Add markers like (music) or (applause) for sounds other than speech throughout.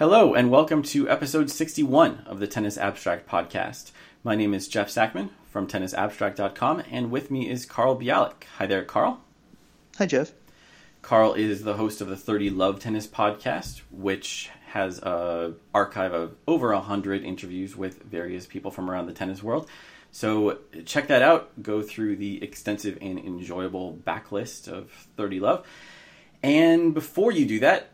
Hello, and welcome to episode 61 of the Tennis Abstract podcast. My name is Jeff Sackmann from tennisabstract.com, and with me is Carl Bialik. Hi there, Carl. Hi, Jeff. Carl is the host of the 30 Love Tennis podcast, which has a archive of over 100 interviews with various people from around the tennis world. So check that out. Go through the extensive and enjoyable backlist of 30 Love. And before you do that,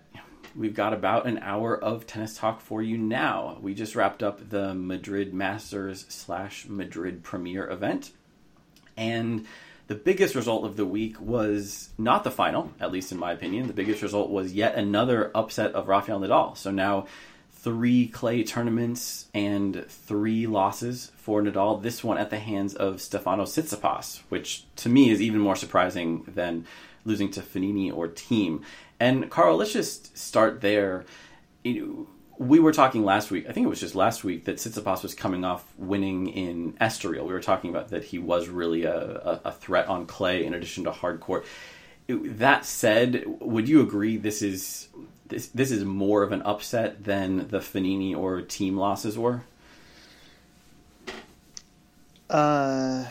we've got about an hour of tennis talk for you now. We just wrapped up the Madrid Masters slash Madrid Premier event. And the biggest result of the week was not the final, at least in my opinion. The biggest result was yet another upset of Rafael Nadal. So now three clay tournaments and three losses for Nadal. This one at the hands of Stefanos Tsitsipas, which to me is even more surprising than losing to Fognini or Thiem. And Carl, let's just start there. we were talking last week. I think it was just last week that Tsitsipas was coming off winning in Estoril. We were talking about that he was really a, a, a threat on clay in addition to hard court. That said, would you agree this is this this is more of an upset than the Fognini or Thiem losses were? Uh,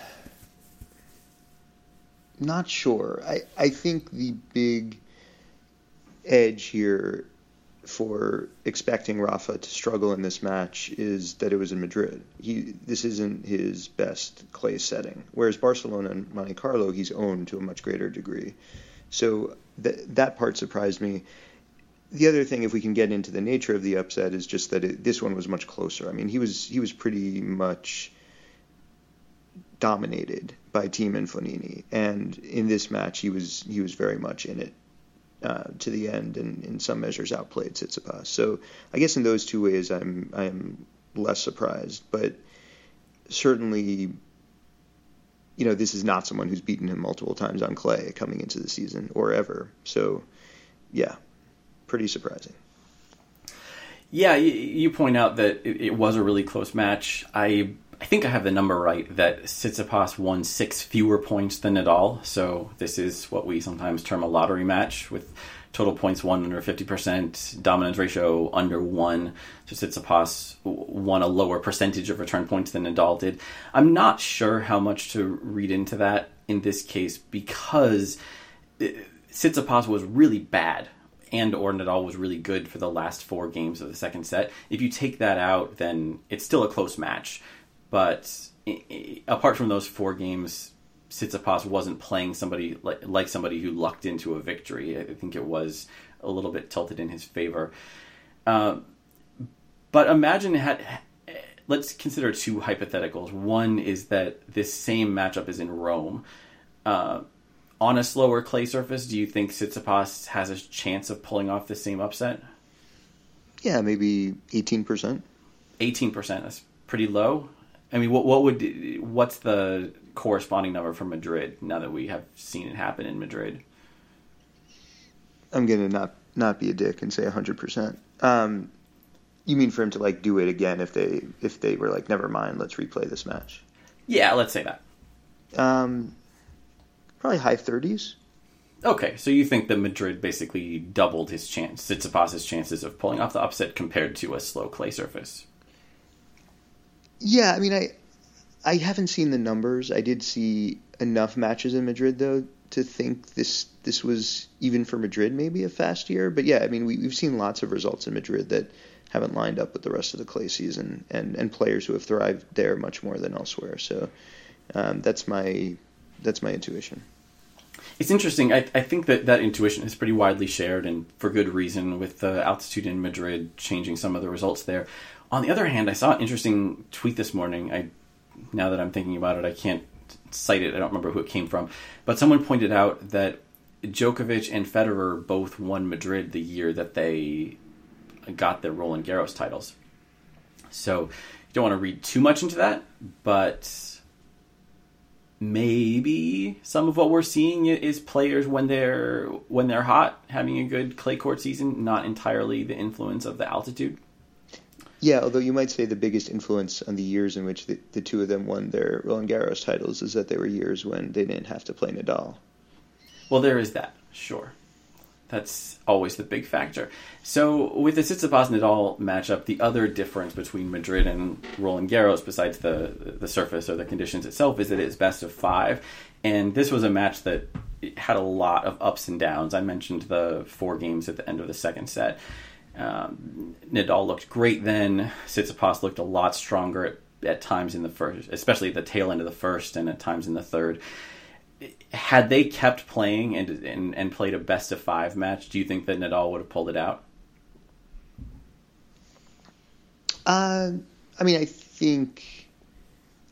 not sure. I I think the big edge here for expecting Rafa to struggle in this match is that it was in Madrid. He this isn't his best clay setting. Whereas Barcelona and Monte Carlo he's owned to a much greater degree. So th- that part surprised me. The other thing, if we can get into the nature of the upset, is just that it, this one was much closer. I mean, he was he was pretty much dominated by Thiem and Fognini, and in this match he was he was very much in it uh, to the end and in some measures outplayed Tsitsipas. So I guess in those two ways I'm I'm less surprised, but certainly you know this is not someone who's beaten him multiple times on clay coming into the season or ever. So yeah, pretty surprising. Yeah, you, point out that it, was a really close match. I I think I have the number right that Tsitsipas won six fewer points than Nadal. So this is what we sometimes term a lottery match with total points won under 50%, dominance ratio under 1. So Tsitsipas won a lower percentage of return points than Nadal did. I'm not sure how much to read into that in this case because uh, Tsitsipas was really bad and or Nadal was really good for the last four games of the second set. If you take that out, then it's still a close match. But apart from those four games, Tsitsipas wasn't playing somebody like, like somebody who lucked into a victory. I think it was a little bit tilted in his favor. Uh, but imagine had let's consider two hypotheticals. One is that this same matchup is in Rome. Uh, on a slower clay surface, do you think Tsitsipas has a chance of pulling off the same upset? Yeah, maybe eighteen percent. Eighteen percent. That's pretty low. I mean, what what would what's the corresponding number for Madrid now that we have seen it happen in Madrid? I'm gonna not not be a dick and say hundred um, percent. You mean for him to like do it again if they if they were like, never mind, let's replay this match? Yeah, let's say that. Um, probably high thirties. Okay, so you think that Madrid basically doubled his chance, Tsitsipas's chances of pulling off the upset compared to a slow clay surface? Yeah, I mean, I I haven't seen the numbers. I did see enough matches in Madrid though to think this this was even for Madrid maybe a fast year. But yeah, I mean, we, we've seen lots of results in Madrid that haven't lined up with the rest of the clay season, and and players who have thrived there much more than elsewhere. So um, that's my that's my intuition. It's interesting. I, I think that that intuition is pretty widely shared, and for good reason, with the altitude in Madrid changing some of the results there. On the other hand, I saw an interesting tweet this morning. I now that I'm thinking about it, I can't cite it. I don't remember who it came from, but someone pointed out that Djokovic and Federer both won Madrid the year that they got their Roland Garros titles. So you don't want to read too much into that, but maybe some of what we're seeing is players when they're when they're hot having a good clay court season, not entirely the influence of the altitude. Yeah, although you might say the biggest influence on the years in which the, the two of them won their Roland Garros titles is that they were years when they didn't have to play Nadal. Well, there is that, sure. that's always the big factor. So with the Tsitsipas Nadal matchup, the other difference between Madrid and Roland Garros, besides the the surface or the conditions itself, is that it's best of five, and this was a match that had a lot of ups and downs. I mentioned the four games at the end of the second set. Um, Nadal looked great then. Tsitsipas looked a lot stronger at, at times in the first, especially at the tail end of the first, and at times in the third had they kept playing and, and, and played a best of five match, do you think that Nadal would have pulled it out? Uh, I mean, I think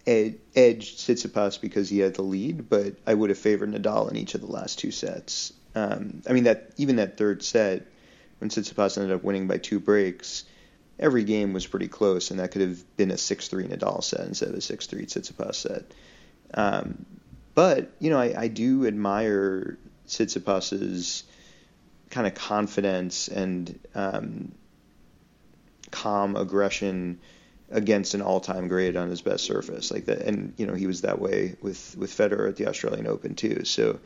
Ed, Edge Tsitsipas because he had the lead, but I would have favored Nadal in each of the last two sets. Um, I mean, that even that third set when Tsitsipas ended up winning by two breaks, every game was pretty close, and that could have been a six-three Nadal set instead of a six-three Tsitsipas set. Um, but you know, I, I do admire Tsitsipas's kind of confidence and um, calm aggression against an all-time great on his best surface like that and you know he was that way with with Federer at the Australian Open too so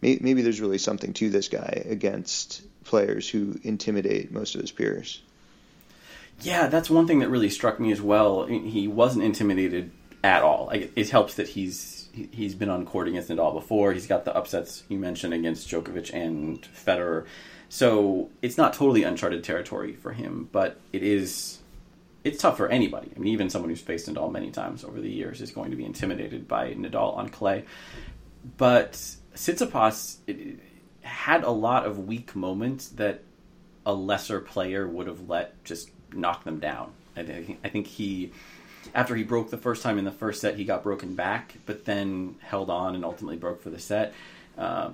maybe, maybe there's really something to this guy against players who intimidate most of his peers yeah that's one thing that really struck me as well he wasn't intimidated at all it helps that he's he's been on court against Nadal before. He's got the upsets you mentioned against Djokovic and Federer. So it's not totally uncharted territory for him, but it is it's tough for anybody. I mean, even someone who's faced Nadal many times over the years is going to be intimidated by Nadal on clay. But Tsitsipas had a lot of weak moments that a lesser player would have let just knock them down. I think, I think he after he broke the first time in the first set, he got broken back, but then held on and ultimately broke for the set. Uh,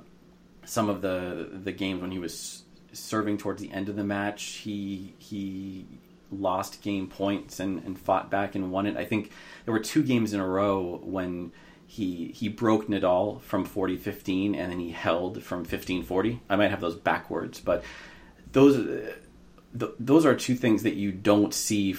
some of the the games when he was serving towards the end of the match, he he lost game points and, and fought back and won it. I think there were two games in a row when he he broke Nadal from 40-15 and then he held from 15-40. I might have those backwards, but those uh, th- those are two things that you don't see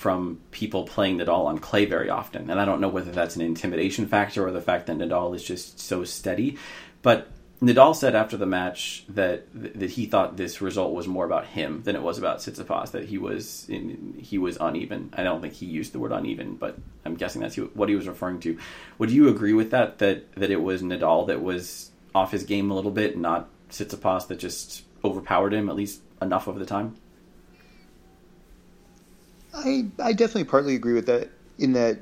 from people playing Nadal on clay very often. And I don't know whether that's an intimidation factor or the fact that Nadal is just so steady. But Nadal said after the match that that he thought this result was more about him than it was about Tsitsipas. That he was in, he was uneven. I don't think he used the word uneven, but I'm guessing that's what he was referring to. Would you agree with that? That that it was Nadal that was off his game a little bit, not Tsitsipas that just overpowered him at least enough of the time. I I definitely partly agree with that in that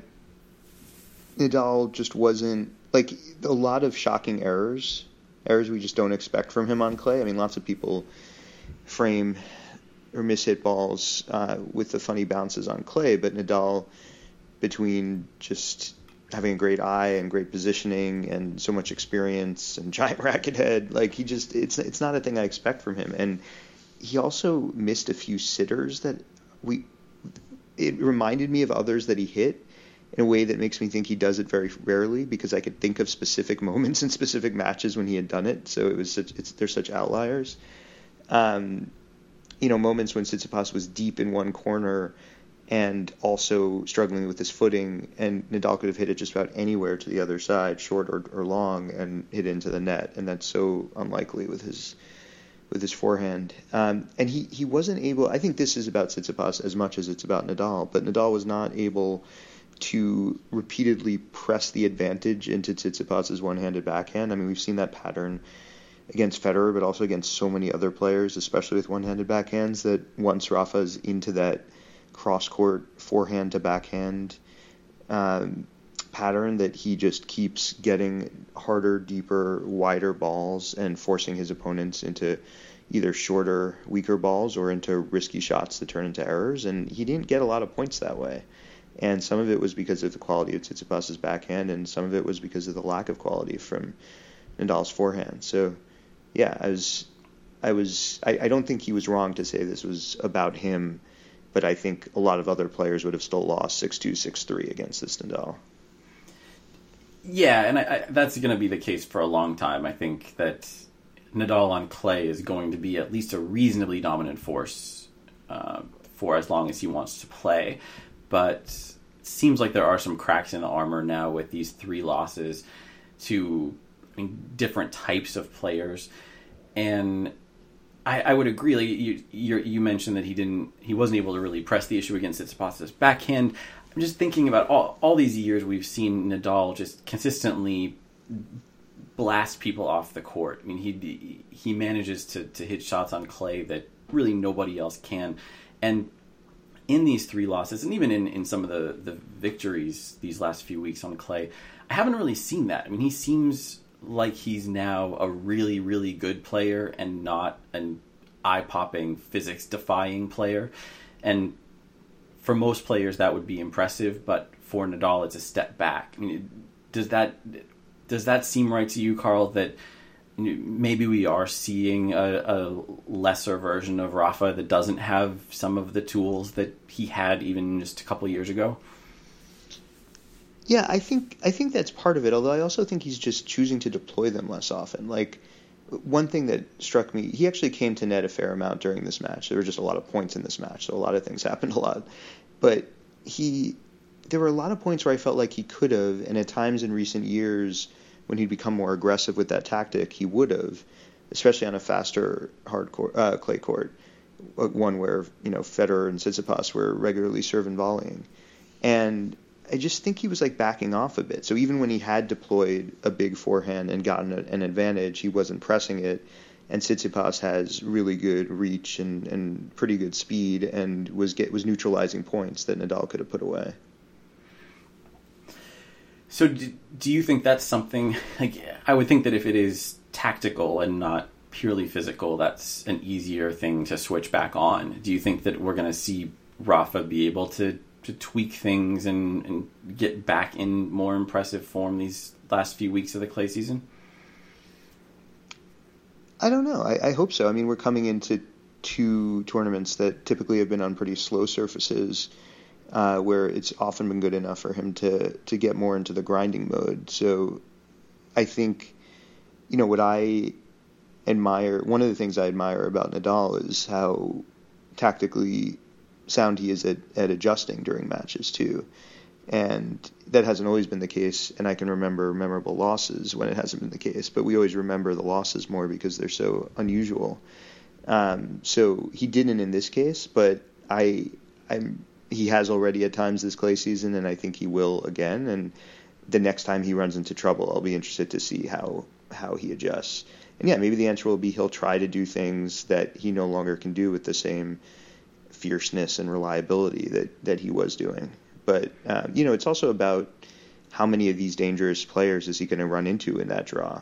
Nadal just wasn't like a lot of shocking errors, errors we just don't expect from him on clay. I mean, lots of people frame or miss hit balls uh, with the funny bounces on clay, but Nadal, between just having a great eye and great positioning and so much experience and (laughs) giant racket head, like he just it's it's not a thing I expect from him. And he also missed a few sitters that we it reminded me of others that he hit in a way that makes me think he does it very rarely because I could think of specific (laughs) moments in specific matches when he had done it. So it was such it's they're such outliers. Um, you know, moments when Tsitsipas was deep in one corner and also struggling with his footing, and Nadal could have hit it just about anywhere to the other side, short or, or long, and hit into the net. And that's so unlikely with his with his forehand. Um, and he, he wasn't able, I think this is about Tsitsipas as much as it's about Nadal, but Nadal was not able to repeatedly press the advantage into Tsitsipas's one-handed backhand. I mean, we've seen that pattern against Federer, but also against so many other players, especially with one-handed backhands, that once Rafa's into that cross-court forehand to backhand um, pattern that he just keeps getting harder, deeper, wider balls and forcing his opponents into either shorter, weaker balls or into risky shots that turn into errors. And he didn't get a lot of points that way. And some of it was because of the quality of Tsitsipas's backhand, and some of it was because of the lack of quality from Nadal's forehand. So, yeah, I was, I was, I, I don't think he was wrong to say this was about him, but I think a lot of other players would have still lost six two, six three against this Nadal. Yeah, and I, I, that's going to be the case for a long time. I think that Nadal on clay is going to be at least a reasonably dominant force uh, for as long as he wants to play. But seems like there are some cracks in the armor now with these three losses to I mean, different types of players. And I, I would agree. Like you, you, you mentioned that he didn't, he wasn't able to really press the issue against Tsitsipas's backhand. I'm just thinking about all all these years we've seen Nadal just consistently blast people off the court. I mean, he he manages to to hit shots on clay that really nobody else can, and in these three losses, and even in, in some of the, the victories these last few weeks on clay, I haven't really seen that. I mean, he seems like he's now a really, really good player and not an eye popping, physics defying player. And for most players, that would be impressive, but for Nadal, it's a step back. I mean, does that does that seem right to you, Carl? That maybe we are seeing a, a, lesser version of Rafa that doesn't have some of the tools that he had even just a couple years ago. Yeah, I think I think that's part of it. Although I also think he's just choosing to deploy them less often. Like one thing that struck me, he actually came to net a fair amount during this match. There were just a lot of points in this match, so a lot of things (laughs) happened a lot. But he, there were a lot of points where I felt like he could have, and at times in recent years when he'd become more aggressive with that tactic, he would have, especially on a faster hard court, uh, clay court, uh, one where you know Federer and Tsitsipas were regularly serving volleying, and I just think he was like backing off a bit. So even when he had deployed a big forehand and gotten a, an advantage, he wasn't pressing it. And Tsitsipas has really good reach and, and pretty good speed, and was get was neutralizing points that Nadal could have put away. So, do, do you think that's something (laughs) like I would think that if it is tactical and not purely physical, that's an easier thing to switch back on. Do you think that we're going to see Rafa be able to to tweak things and, and get back in more impressive form these last few weeks of the clay season? I don't know. I, I hope so. I mean, we're coming into two tournaments that typically have been on pretty slow surfaces uh, where it's often been good enough for him to to get more into the grinding mode. So I think, you know, what I admire, one of the things I admire about Nadal is how tactically sound he is at, at adjusting during matches too. And that hasn't always been the case, and I can remember memorable losses when it hasn't been the case. But we always remember the losses more because they're so unusual. Um, so he didn't in this case, but I, I'm he has already at times this clay season, and I think he will again. And the next time he runs into trouble, I'll be interested to see how how he adjusts. And yeah, maybe the answer will be he'll try to do things that he no longer can do with the same fierceness and reliability that that he was doing. But um, you know, it's also about how many of these dangerous players is he going to run into in that draw.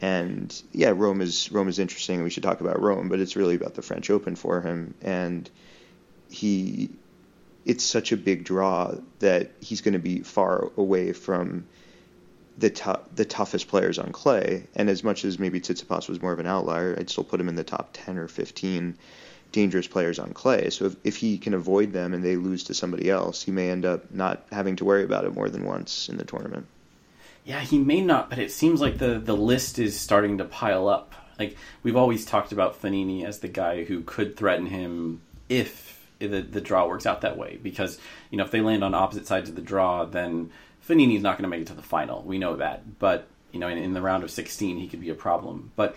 And yeah, Rome is Rome is interesting. We should talk about Rome, but it's really about the French Open for him. And he it's such a big draw that he's going to be far away from the the toughest players on clay. And as much as maybe Tsitsipas was more of an outlier, I'd still put him in the top 10 or 15 dangerous players on clay. So if, if he can avoid them and they lose to somebody else, he may end up not having to worry about it more than once in the tournament. Yeah, he may not, but it seems like the, the list is starting to pile up. Like we've always talked about Fognini as the guy who could threaten him if the the draw works out that way because you know if they land on opposite sides of the draw, then Fognini's not going to make it to the final. We know that, but you know in, in the round of 16 he could be a problem. But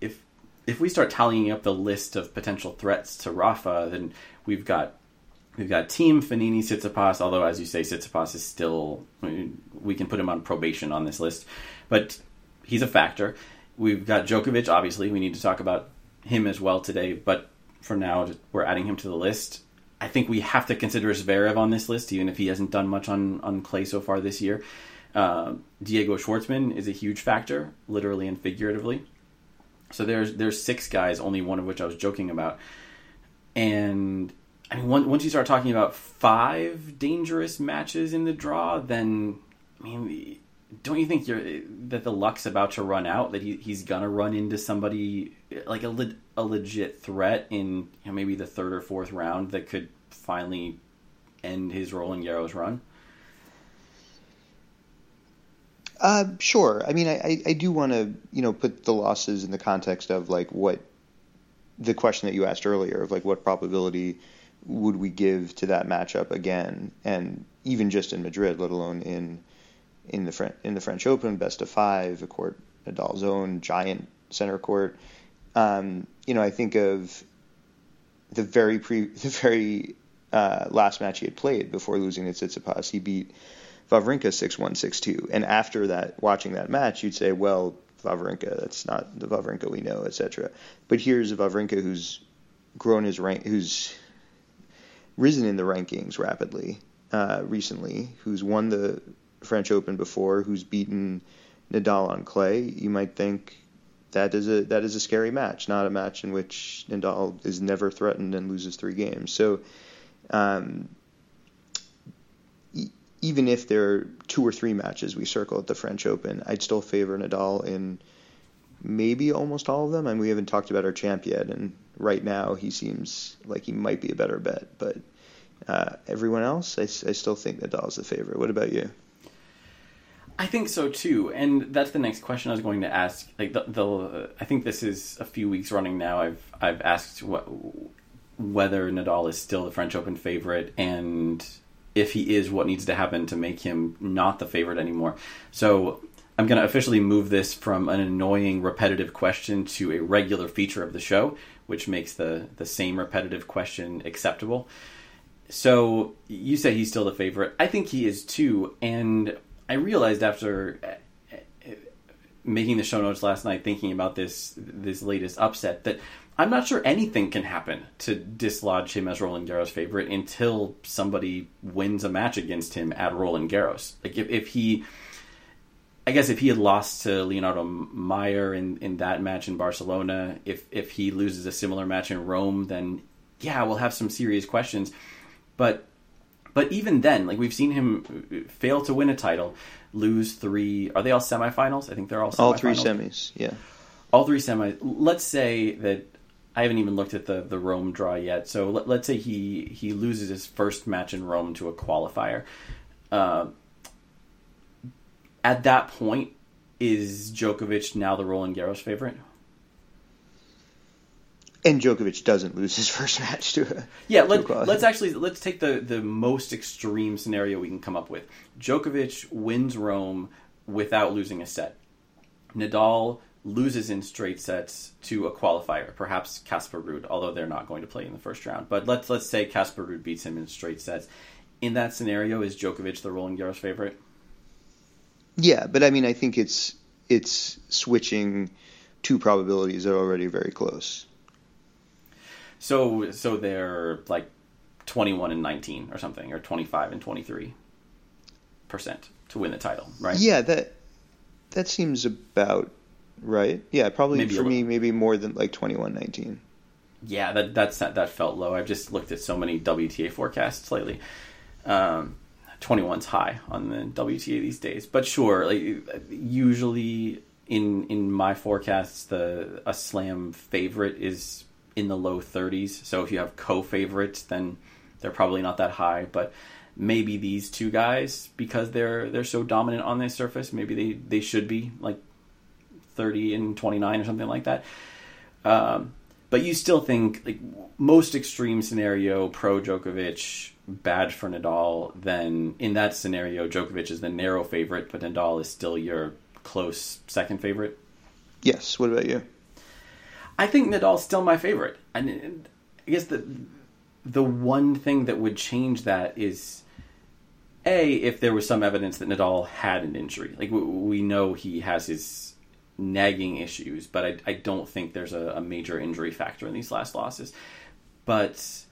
if if we start tallying up the list of potential threats to Rafa, then we've got we've got Thiem Fognini Tsitsipas. Although as you say, Tsitsipas is still we can put him on probation on this list, but he's a factor. We've got Djokovic. Obviously, we need to talk about him as well today. But for now, we're adding him to the list. I think we have to consider Zverev on this list, even if he hasn't done much on, on clay so far this year. Uh, Diego Schwartzman is a huge factor, literally and figuratively. So there's there's six guys, only one of which I was joking about. And I mean, once you start talking about five dangerous matches in the draw, then I mean, don't you think that the luck's about to run out? That he, he's gonna run into somebody like a, le, a legit threat in you know, maybe the third or fourth round that could finally end his Roland Garros run? Uh, sure. I mean, I, I do want to you know put the losses in the context of like what the question that you asked earlier of like what probability would we give to that matchup again, and even just in Madrid, let alone in in the French in the French Open, best of five, a court a Nadal's own giant center court. Um, you know, I think of the very pre, (laughs) the very uh, last match he had played before losing to Tsitsipas. He beat Wawrinka 6-1, 6-2. And after that, watching that match, you'd say, well, Wawrinka, that's not the Wawrinka we know, etc. But here's Wawrinka who's grown his rank, who's risen in the rankings rapidly uh, recently, who's won the French Open before, who's beaten Nadal on clay. You might think that is a that is a scary match, not a match in which Nadal is never threatened and loses three games. So. Um, even if there are two or three matches we circle at the French Open, I'd still favor Nadal in maybe almost all of them. I mean, we haven't talked about our champ yet, and right now he seems like he might be a better bet. But uh, everyone else, I, I still think Nadal's the favorite. What about you? I think so too, and that's the next question I was going to ask. Like the, the I think this is a few weeks running now. I've I've asked what, whether Nadal is still the French Open favorite, and if he is, what needs to happen to make him not the favorite anymore. So I'm going to officially move this from an annoying, repetitive question to a regular feature of the show, which makes the, the same repetitive question acceptable. So you say he's still the favorite. I think he is too. And I realized after uh, uh, making the show notes last night, thinking about this this latest upset, that I'm not sure anything can happen to dislodge him as Roland Garros favorite until somebody wins a match against him at Roland Garros. Like if, if he, I guess if he had lost to Leonardo Mayer in, in that match in Barcelona, if if he loses a similar match in Rome, then yeah, we'll have some serious questions. But but even then, like we've seen him fail to win a title, lose three. Are they all semifinals? I think they're all all three semis. Yeah, all three semis. Let's say that I haven't even looked at the the Rome draw yet. So let, us say he he loses his first match in Rome to a qualifier. Uh, at that point, is Djokovic now the Roland Garros favorite? And Djokovic doesn't lose his (laughs) first match to a yeah. Let, let's actually let's take the the most extreme scenario we can come up with. Djokovic wins Rome without losing a set. Nadal loses in straight sets to a qualifier, perhaps Casper Ruud, although they're not going to play in the first round. But let's let's say Casper Ruud beats him in straight sets. In that scenario, is Djokovic the Roland Garros favorite? Yeah, but I mean, I think it's it's switching two probabilities that are already very close. So so they're like twenty one and nineteen or something, or twenty five and twenty three percent to win the title, right? Yeah, that that seems about Right. Yeah, probably maybe for me, maybe more than like twenty one nineteen. Yeah, that that's that felt low. I've just looked at so many WTA forecasts lately. Um, 21's high on the WTA these days, but sure, like usually in in my forecasts, the a slam favorite is in the low 30s. So if you have co-favorites, then they're probably not that high, but maybe these two guys because they're they're so dominant on this surface, maybe they they should be like 30 and 29 or something like that. Um, but you still think like most extreme scenario pro Djokovic, bad for Nadal. Then in that scenario, Djokovic is the narrow favorite, but Nadal is still your close second favorite. Yes. What about you? I think Nadal's still my favorite. And I guess the the one thing that would change that is a if there was some evidence that Nadal had an injury. Like we know he has his nagging issues, but I, I don't think there's a, a, major injury factor in these last losses. But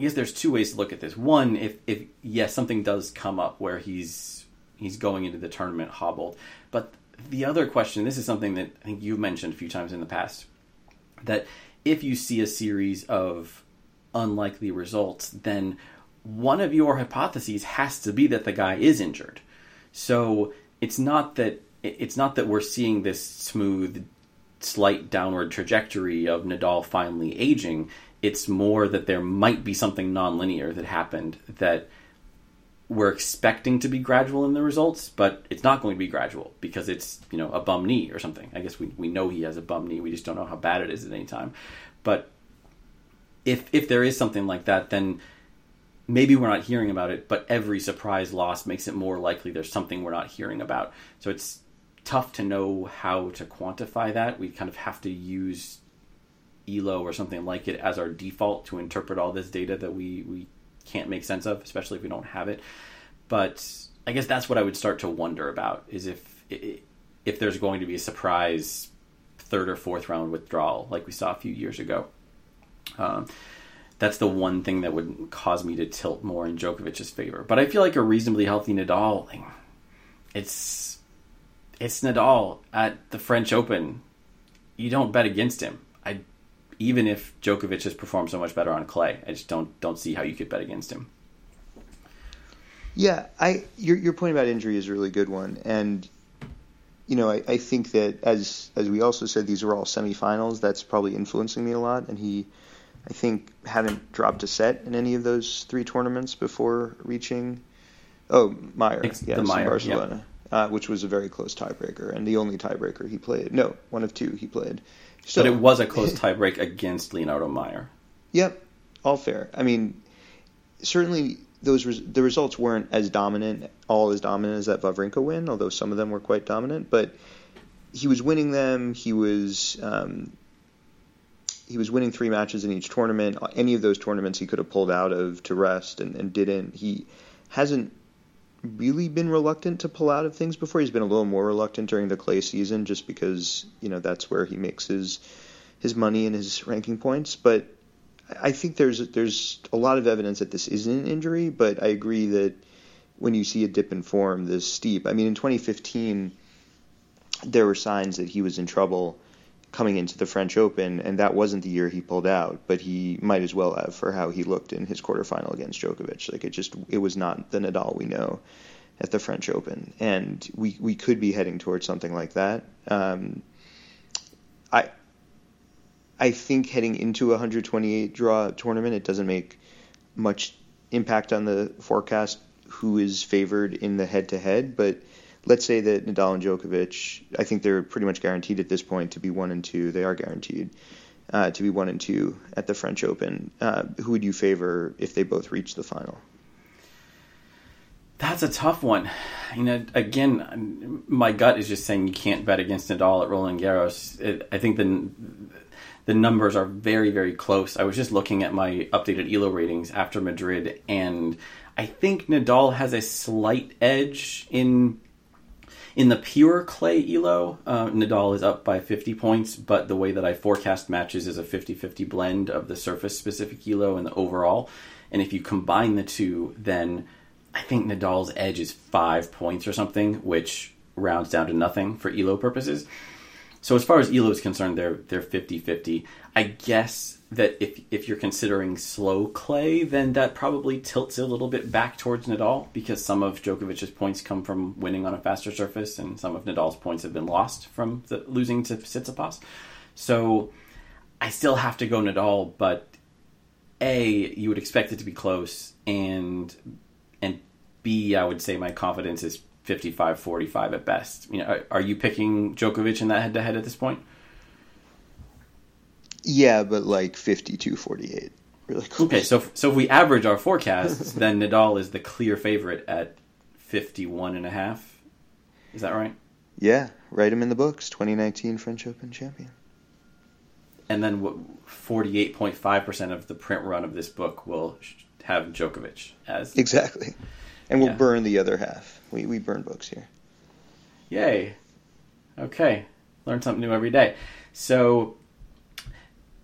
I guess there's two ways to look at this. One, if, if yes, something does come up where he's he's going into the tournament hobbled. But the other question, this is something that I think you've mentioned a few times in the past, that if you see a series of unlikely results, then one of your hypotheses has to be that the guy is injured. So it's not that it's not that we're seeing this smooth, slight downward trajectory of Nadal finally aging. It's more that there might be something nonlinear that happened that we're expecting to be gradual in the results, but it's not going to be gradual because it's you know a bum knee or something. I guess we we know he has a bum knee. We just don't know how bad it is at any time. But if if there is something like that, then maybe we're not hearing about it. But every surprise loss makes it more likely there's something we're not hearing about. So it's tough to know how to quantify that. We kind of have to use Elo or something like it as our default to interpret all this data that we we can't make sense of, especially if we don't have it. But I guess that's what I would start to wonder about is if if there's going to be a surprise third or fourth round withdrawal like we saw a few years ago. Um, that's the one thing that would cause me to tilt more in Djokovic's favor. But I feel like a reasonably healthy Nadal, it's it's Nadal at the French Open. You don't bet against him. I even if Djokovic has performed so much better on clay, I just don't don't see how you could bet against him. Yeah, I your your point about injury is a really good one, and you know I, I think that as as we also said, these are all semifinals. That's probably influencing me a lot, and he I think hadn't dropped a set in any of those three tournaments before reaching. Oh, Mayer, It's yes, the Mayer, in Barcelona, uh, which was a very close tiebreaker and the only tiebreaker he played. No, one of two he played. So but it was a close (laughs) tiebreak against Leonardo Mayer. Yep, all fair. I mean, certainly those res- the results weren't as dominant, all as dominant as that Wawrinka win, although some of them were quite dominant. But he was winning them. He was um, he was winning three matches in each tournament. Any of those tournaments he could have pulled out of to rest and, and didn't. He hasn't really been reluctant to pull out of things before. He's been a little more reluctant during the clay season just because, you know, that's where he makes his his money and his ranking points. But I think there's there's a lot of evidence that this isn't an injury, but I agree that when you see a dip in form this steep, I mean in 2015 there were signs that he was in trouble coming into the French Open, and that wasn't the year he pulled out, but he might as well have for how he looked in his quarterfinal against Djokovic. Like it just it was not the Nadal we know at the French Open, and we we could be heading towards something like that. Um, I I think heading into a 128 draw tournament, it doesn't make much impact on the forecast who is favored in the head to head, but let's say that Nadal and Djokovic, I think they're pretty much guaranteed at this point to be one and two. They are guaranteed uh, to be one and two at the French Open. Uh, who would you favor if they both reach the final? That's a tough one. You know, again, my gut is just saying you can't bet against Nadal at Roland Garros. It, I think the the numbers are very, very close. I was just looking at my updated ELO ratings after Madrid, and I think Nadal has a slight edge in in the pure clay elo, uh, Nadal is up by 50 points, but the way that I forecast matches is a 50 50 blend of the surface specific elo and the overall. And if you combine the two, then I think Nadal's edge is five points or something, which rounds down to nothing for elo purposes. So as far as elo is concerned, they're they're 50 50. I guess that if if you're considering slow clay, then that probably tilts a little bit back towards Nadal because some of Djokovic's points come from winning on a faster surface, and some of Nadal's points have been lost from the, losing to Tsitsipas. So I still have to go Nadal, but a you would expect it to be close, and and b I would say my confidence is 55-45 at best. You know, are, are you picking Djokovic in that head to head at this point? Yeah, but like 52-48. Really close. Okay, so so if we average our forecasts, (laughs) then Nadal is the clear favorite at 51 and a half. Is that right? Yeah, write him in the books. 2019 French Open champion. And then what? 48.5% of the print run of this book will have Djokovic as Exactly. And we'll Yeah. burn the other half. We we burn books here. Yay. Okay. Learn something new every day. So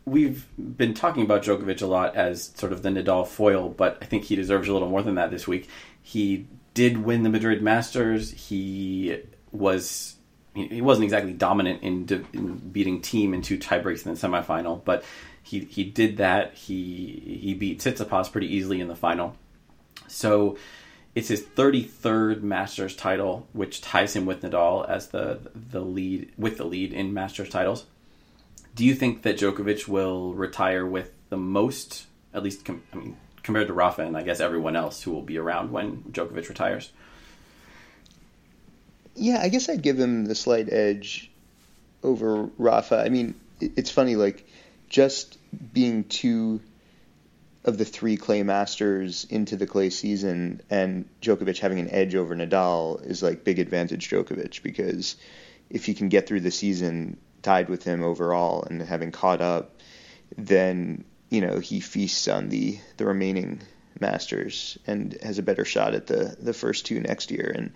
we've been talking about Djokovic a lot as sort of the Nadal foil, but I think he deserves a little more than that this week. He did win the Madrid Masters. He was he wasn't exactly dominant in, in beating Thiem in two tiebreaks in the semifinal, but he he did that. He he beat Tsitsipas pretty easily in the final. So it's his 33rd Masters title, which ties him with Nadal as the the lead with the lead in Masters titles. Do you think that Djokovic will retire with the most, at least com- I mean, compared to Rafa and I guess everyone else who will be around when Djokovic retires? Yeah, I guess I'd give him the slight edge over Rafa. I mean, it's funny, like, just being two of the three clay masters into the clay season and Djokovic having an edge over Nadal is like big advantage Djokovic because if he can get through the season tied with him overall and having caught up, then you know he feasts on the the remaining Masters and has a better shot at the the first two next year. And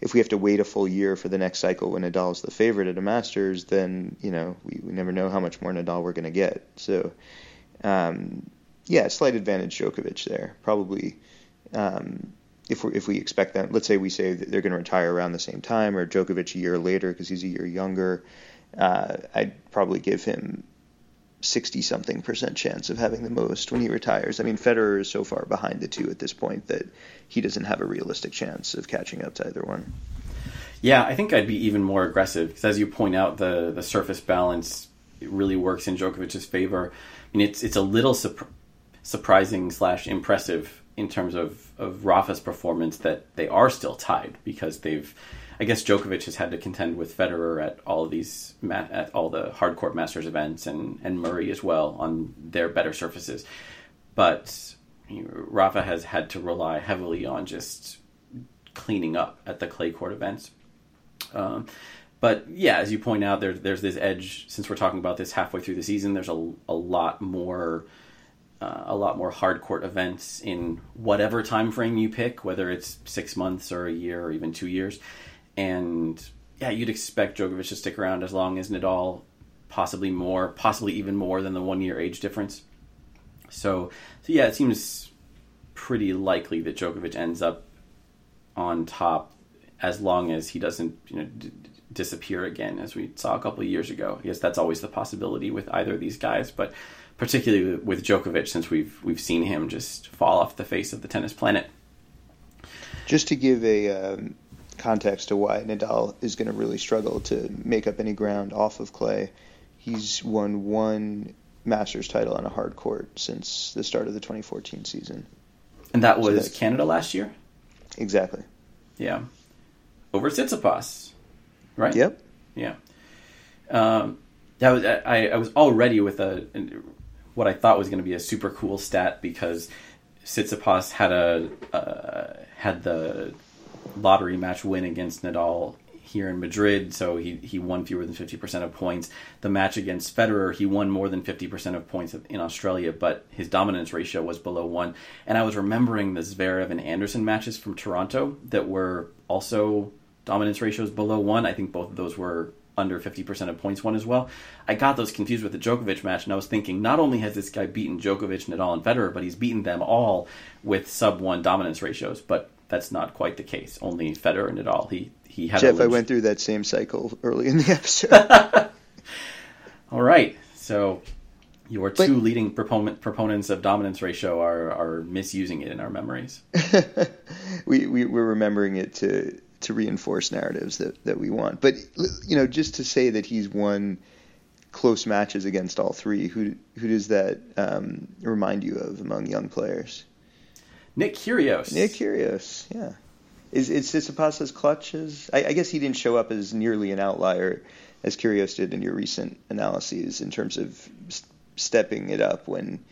if we have to wait a full year for the next cycle when Nadal is the favorite at a Masters, then you know we, we never know how much more Nadal we're going to get. So, um, yeah, slight advantage Djokovic there. Probably, um, if we if we expect them, let's say we say that they're going to retire around the same time, or Djokovic a year later because he's a year younger, uh, I'd probably give him 60 something percent chance of having the most when he retires. I mean, Federer is so far behind the two at this point that he doesn't have a realistic chance of catching up to either one. Yeah, I think I'd be even more aggressive because, as you point out, the the surface balance really works in Djokovic's favor. I mean, it's it's a little surprising slash impressive in terms of of Rafa's performance that they are still tied because they've I guess Djokovic has had to contend with Federer at all these at all the hardcourt Masters events and and Murray as well on their better surfaces, but you know, Rafa has had to rely heavily on just cleaning up at the clay court events. Um, but yeah, as you point out, there's there's this edge. Since we're talking about this halfway through the season, there's a a lot more. Uh, a lot more hard court events in whatever time frame you pick, whether it's six months or a year or even two years and yeah, you'd expect Djokovic to stick around as long as Nadal, possibly more, possibly even more than the one year age difference. So, so yeah, it seems pretty likely that Djokovic ends up on top as long as he doesn't, you know, d- disappear again, as we saw a couple of years ago. Guess that's always the possibility with either of these guys, but particularly with Djokovic, since we've we've seen him just fall off the face of the tennis planet. Just to give a um, context to why Nadal is going to really struggle to make up any ground off of clay. He's won one Masters title on a hard court since the start of the 2014 season. And that was so Canada last year? Exactly. Yeah. Over Tsitsipas, right? Yep. Yeah. Um, that was I, I was already with a what I thought was going to be a super cool stat because Tsitsipas had a uh, had the lottery match win against Nadal here in Madrid, so he, he won fewer than 50% of points. The match against Federer, he won more than 50% of points in Australia, but his dominance ratio was below one. And I was remembering the Zverev and Anderson matches from Toronto that were also dominance ratios below one. I think both of those were under 50% of points won as well. I got those confused with the Djokovic match, and I was thinking, not only has this guy beaten Djokovic, Nadal, and Federer, but he's beaten them all with sub one dominance ratios. But that's not quite the case. Only Federer and Nadal. He he had. Jeff, I went through that same cycle early in the episode. (laughs) (laughs) All right, so your but, two leading proponent, proponents of dominance ratio are are misusing it in our memories. (laughs) we, we we're remembering it to to reinforce narratives that that we want. But you know, just to say that he's won close matches against all three, who who does that um, remind you of among young players? Nick Kyrgios. Nick Kyrgios, yeah. Is is Tsitsipas as clutch as? I, I, guess he didn't show up as nearly an outlier as Kyrgios did in your recent analyses in terms of stepping it up when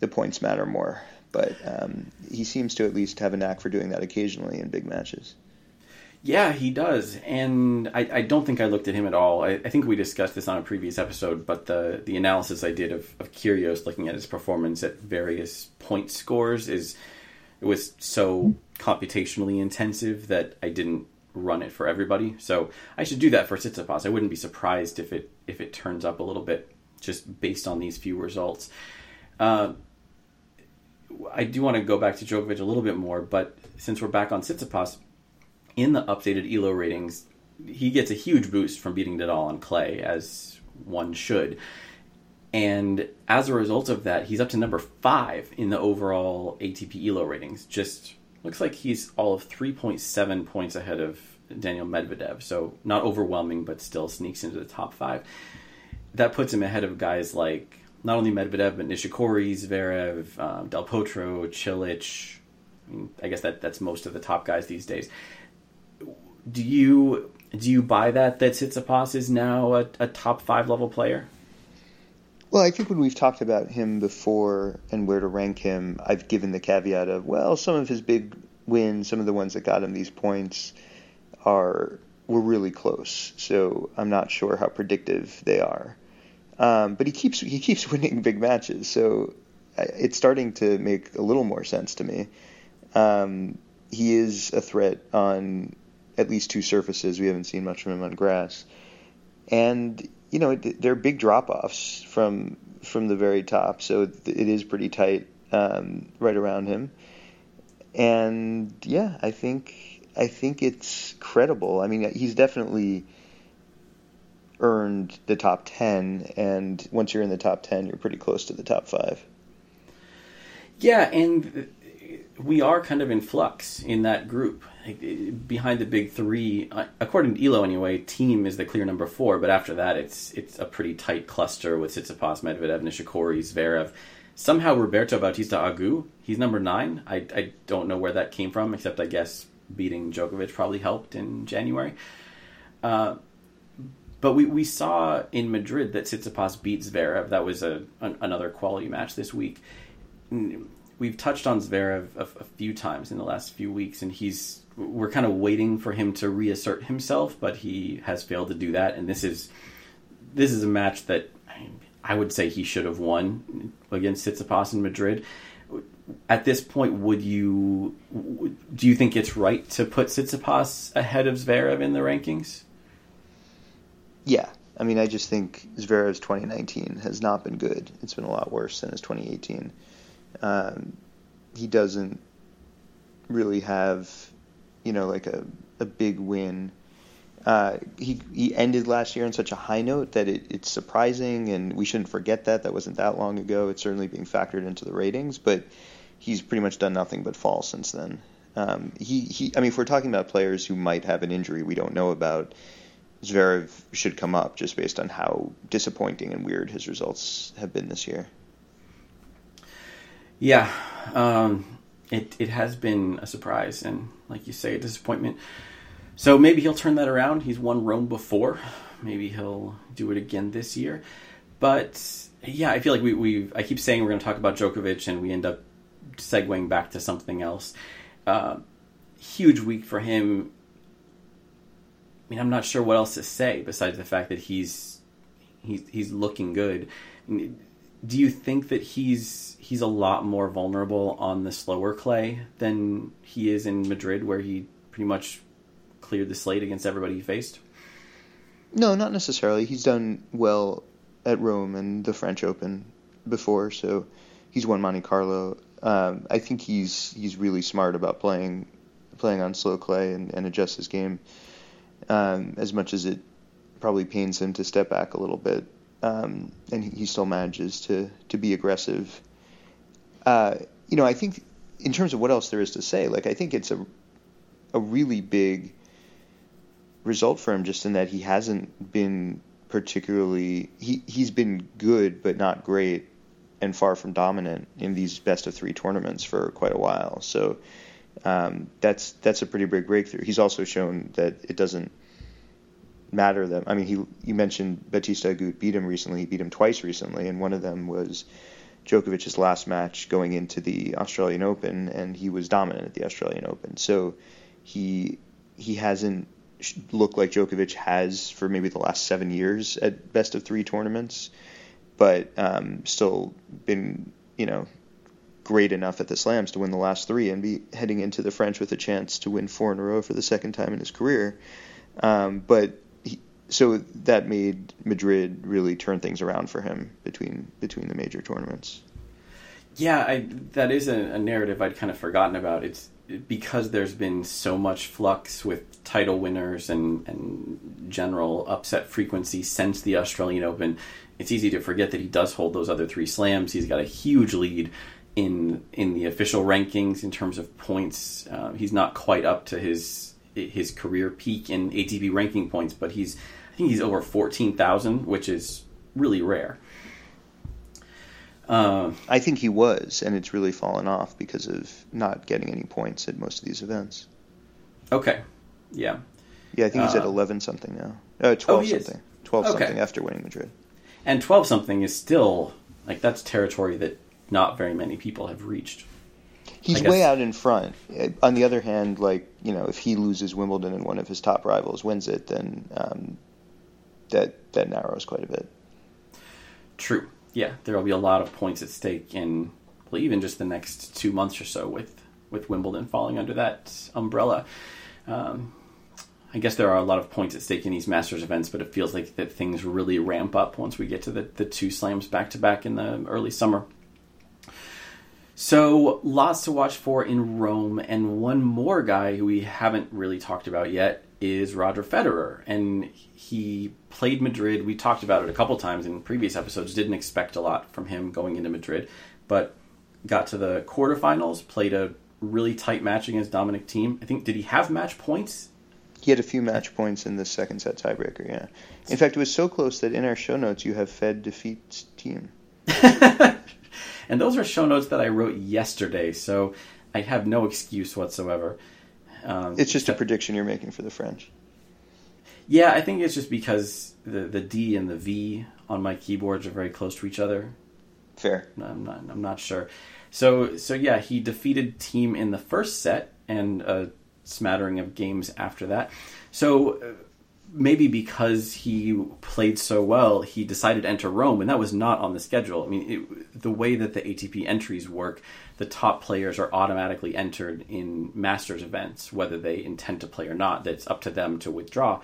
the points matter more. But um, he seems to at least have a knack for doing that occasionally in big matches. Yeah, he does, and I, I, don't think I looked at him at all. I, I, think we discussed this on a previous episode, but the the analysis I did of, of Kyrgios looking at his performance at various point scores is it was so computationally intensive that I didn't run it for everybody. So I should do that for Tsitsipas. I wouldn't be surprised if it if it turns up a little bit just based on these few results. Uh, I do want to go back to Djokovic a little bit more, but since we're back on Tsitsipas, in the updated ELO ratings, he gets a huge boost from beating Nadal on clay, as one should. And as a result of that, he's up to number five in the overall ATP ELO ratings. Just looks like he's all of 3.7 points ahead of Daniil Medvedev. So not overwhelming, but still sneaks into the top five. That puts him ahead of guys like not only Medvedev, but Nishikori, Zverev, um, Del Potro, Cilic. I, mean, I guess that that's most of the top guys these days. Do you do you buy that that Tsitsipas is now a, a top five level player? Well, I think when we've talked about him before and where to rank him, I've given the caveat of, well, some of his big wins, some of the ones that got him these points are were really close. So I'm not sure how predictive they are. Um, but he keeps he keeps (laughs) winning big matches, so it's starting to make a little more sense to me. Um, he is a threat on at least two surfaces. We haven't seen much of him on grass, and you know there are big drop offs from from the very top, so it is pretty tight um, right around him. And yeah, I think I think it's credible. I mean, he's definitely earned the top 10 and once you're in the top 10 you're pretty close to the top 5 yeah and we are kind of in flux in that group behind the big three according to elo anyway Thiem is the clear number four but after that it's it's a pretty tight cluster with Tsitsipas, Medvedev, Nishikori, Zverev somehow Roberto Bautista Agut he's number nine I, I don't know where that came from except I guess beating Djokovic probably helped in January uh, but we, we saw in Madrid that Tsitsipas beat Zverev. That was a an, another quality match this week. We've touched on Zverev a, a, few times in the last few weeks, and he's we're kind of waiting for him to reassert himself, but he has failed to do that. And this is this is a match that I would say he should have won against Tsitsipas in Madrid. At this point, would you do you think it's right to put Tsitsipas ahead of Zverev in the rankings? Yeah, I mean, I just think Zverev's 2019 has not been good. It's been a lot worse than his 2018. Um, he doesn't really have, you know, like a, a big win. Uh, he he ended last year on such a high note that it, it's surprising, and we shouldn't forget that. That wasn't that long ago. It's certainly being factored into the ratings, but he's pretty much done nothing but fall since then. Um, he, he, I mean, if we're talking about players who might have an injury we don't know about, Zverev should come up just based on how disappointing and weird his results have been this year. Yeah, um, it it has been a surprise and, like you say, a disappointment. So maybe he'll turn that around. He's won Rome before. Maybe he'll do it again this year. But yeah, I feel like we we I keep saying we're going to talk about Djokovic and we end up segueing back to something else. Uh, huge week for him I mean, I'm not sure what else to say besides the fact that he's he's he's looking good. Do you think that he's he's a lot more vulnerable on the slower clay than he is in Madrid, where he pretty much cleared the slate against everybody he faced? No, not necessarily. He's done well at Rome and the French Open before, so he's won Monte Carlo. Um, I think he's he's really smart about playing playing on slow clay and, and adjust his game um, as much as it probably pains him to step back a little bit. Um, and he still manages to to be aggressive. Uh, you know, I think in terms of what else there is to say, like I think it's a a really big result for him, just in that he hasn't been particularly he he's been good but not great and far from dominant in these best of three tournaments for quite a while. So um, that's that's a pretty big breakthrough. He's also shown that it doesn't matter that I mean he you mentioned Bautista Agut beat him recently. He beat him twice recently, and one of them was Djokovic's last match going into the Australian Open, and he was dominant at the Australian Open. So he he hasn't looked like Djokovic has for maybe the last seven years at best of three tournaments, but um, still been you know great enough at the slams to win the last three and be heading into the French with a chance to win four in a row for the second time in his career. Um, but so that made Madrid really turn things around for him between between the major tournaments. Yeah, I, that is a, a narrative I'd kind of forgotten about. It's because there's been so much flux with title winners and, and general upset frequency since the Australian Open. It's easy to forget that he does hold those other three slams. He's got a huge lead in in the official rankings in terms of points. Uh, he's not quite up to his his career peak in ATP ranking points, but he's think he's over fourteen thousand, which is really rare. Uh, I think he was, and it's really fallen off because of not getting any points at most of these events. Okay, yeah, yeah. I think he's uh, at eleven something now. Uh, twelve oh, something. Is. Twelve okay. something after winning Madrid. And twelve something is still like that's territory that not very many people have reached. He's way out in front. On the other hand, like you know, if he loses Wimbledon and one of his top rivals wins it, then um, that that narrows quite a bit. True. Yeah, there will be a lot of points at stake in well, even just the next two months or so with with Wimbledon falling under that umbrella. Um, I guess there are a lot of points at stake in these Masters events, but it feels like that things really ramp up once we get to the, the two slams back to back in the early summer. So, lots to watch for in Rome, and one more guy who we haven't really talked about yet is Roger Federer. And he played Madrid. We talked about it a couple times in previous episodes, didn't expect a lot from him going into Madrid, but got to the quarterfinals, played a really tight match against Dominic Thiem. I think, did he have match points he had a few match points in the second set tiebreaker, yeah. In fact, it was so close that in our show notes you have Fed defeats Thiem. (laughs) and those are show notes that I wrote yesterday, so I have no excuse whatsoever. Um, it's just a prediction you're making for the French. Yeah, I think it's just because the the D and the V on my keyboards are very close to each other. Fair. I'm not. I'm not sure. So so yeah, he defeated Thiem in the first set, and a smattering of games after that. So uh, maybe because he played so well, he decided to enter Rome, and that was not on the schedule. I mean, it, the way that the ATP entries work, the top players are automatically entered in Masters events, whether they intend to play or not. That's up to them to withdraw.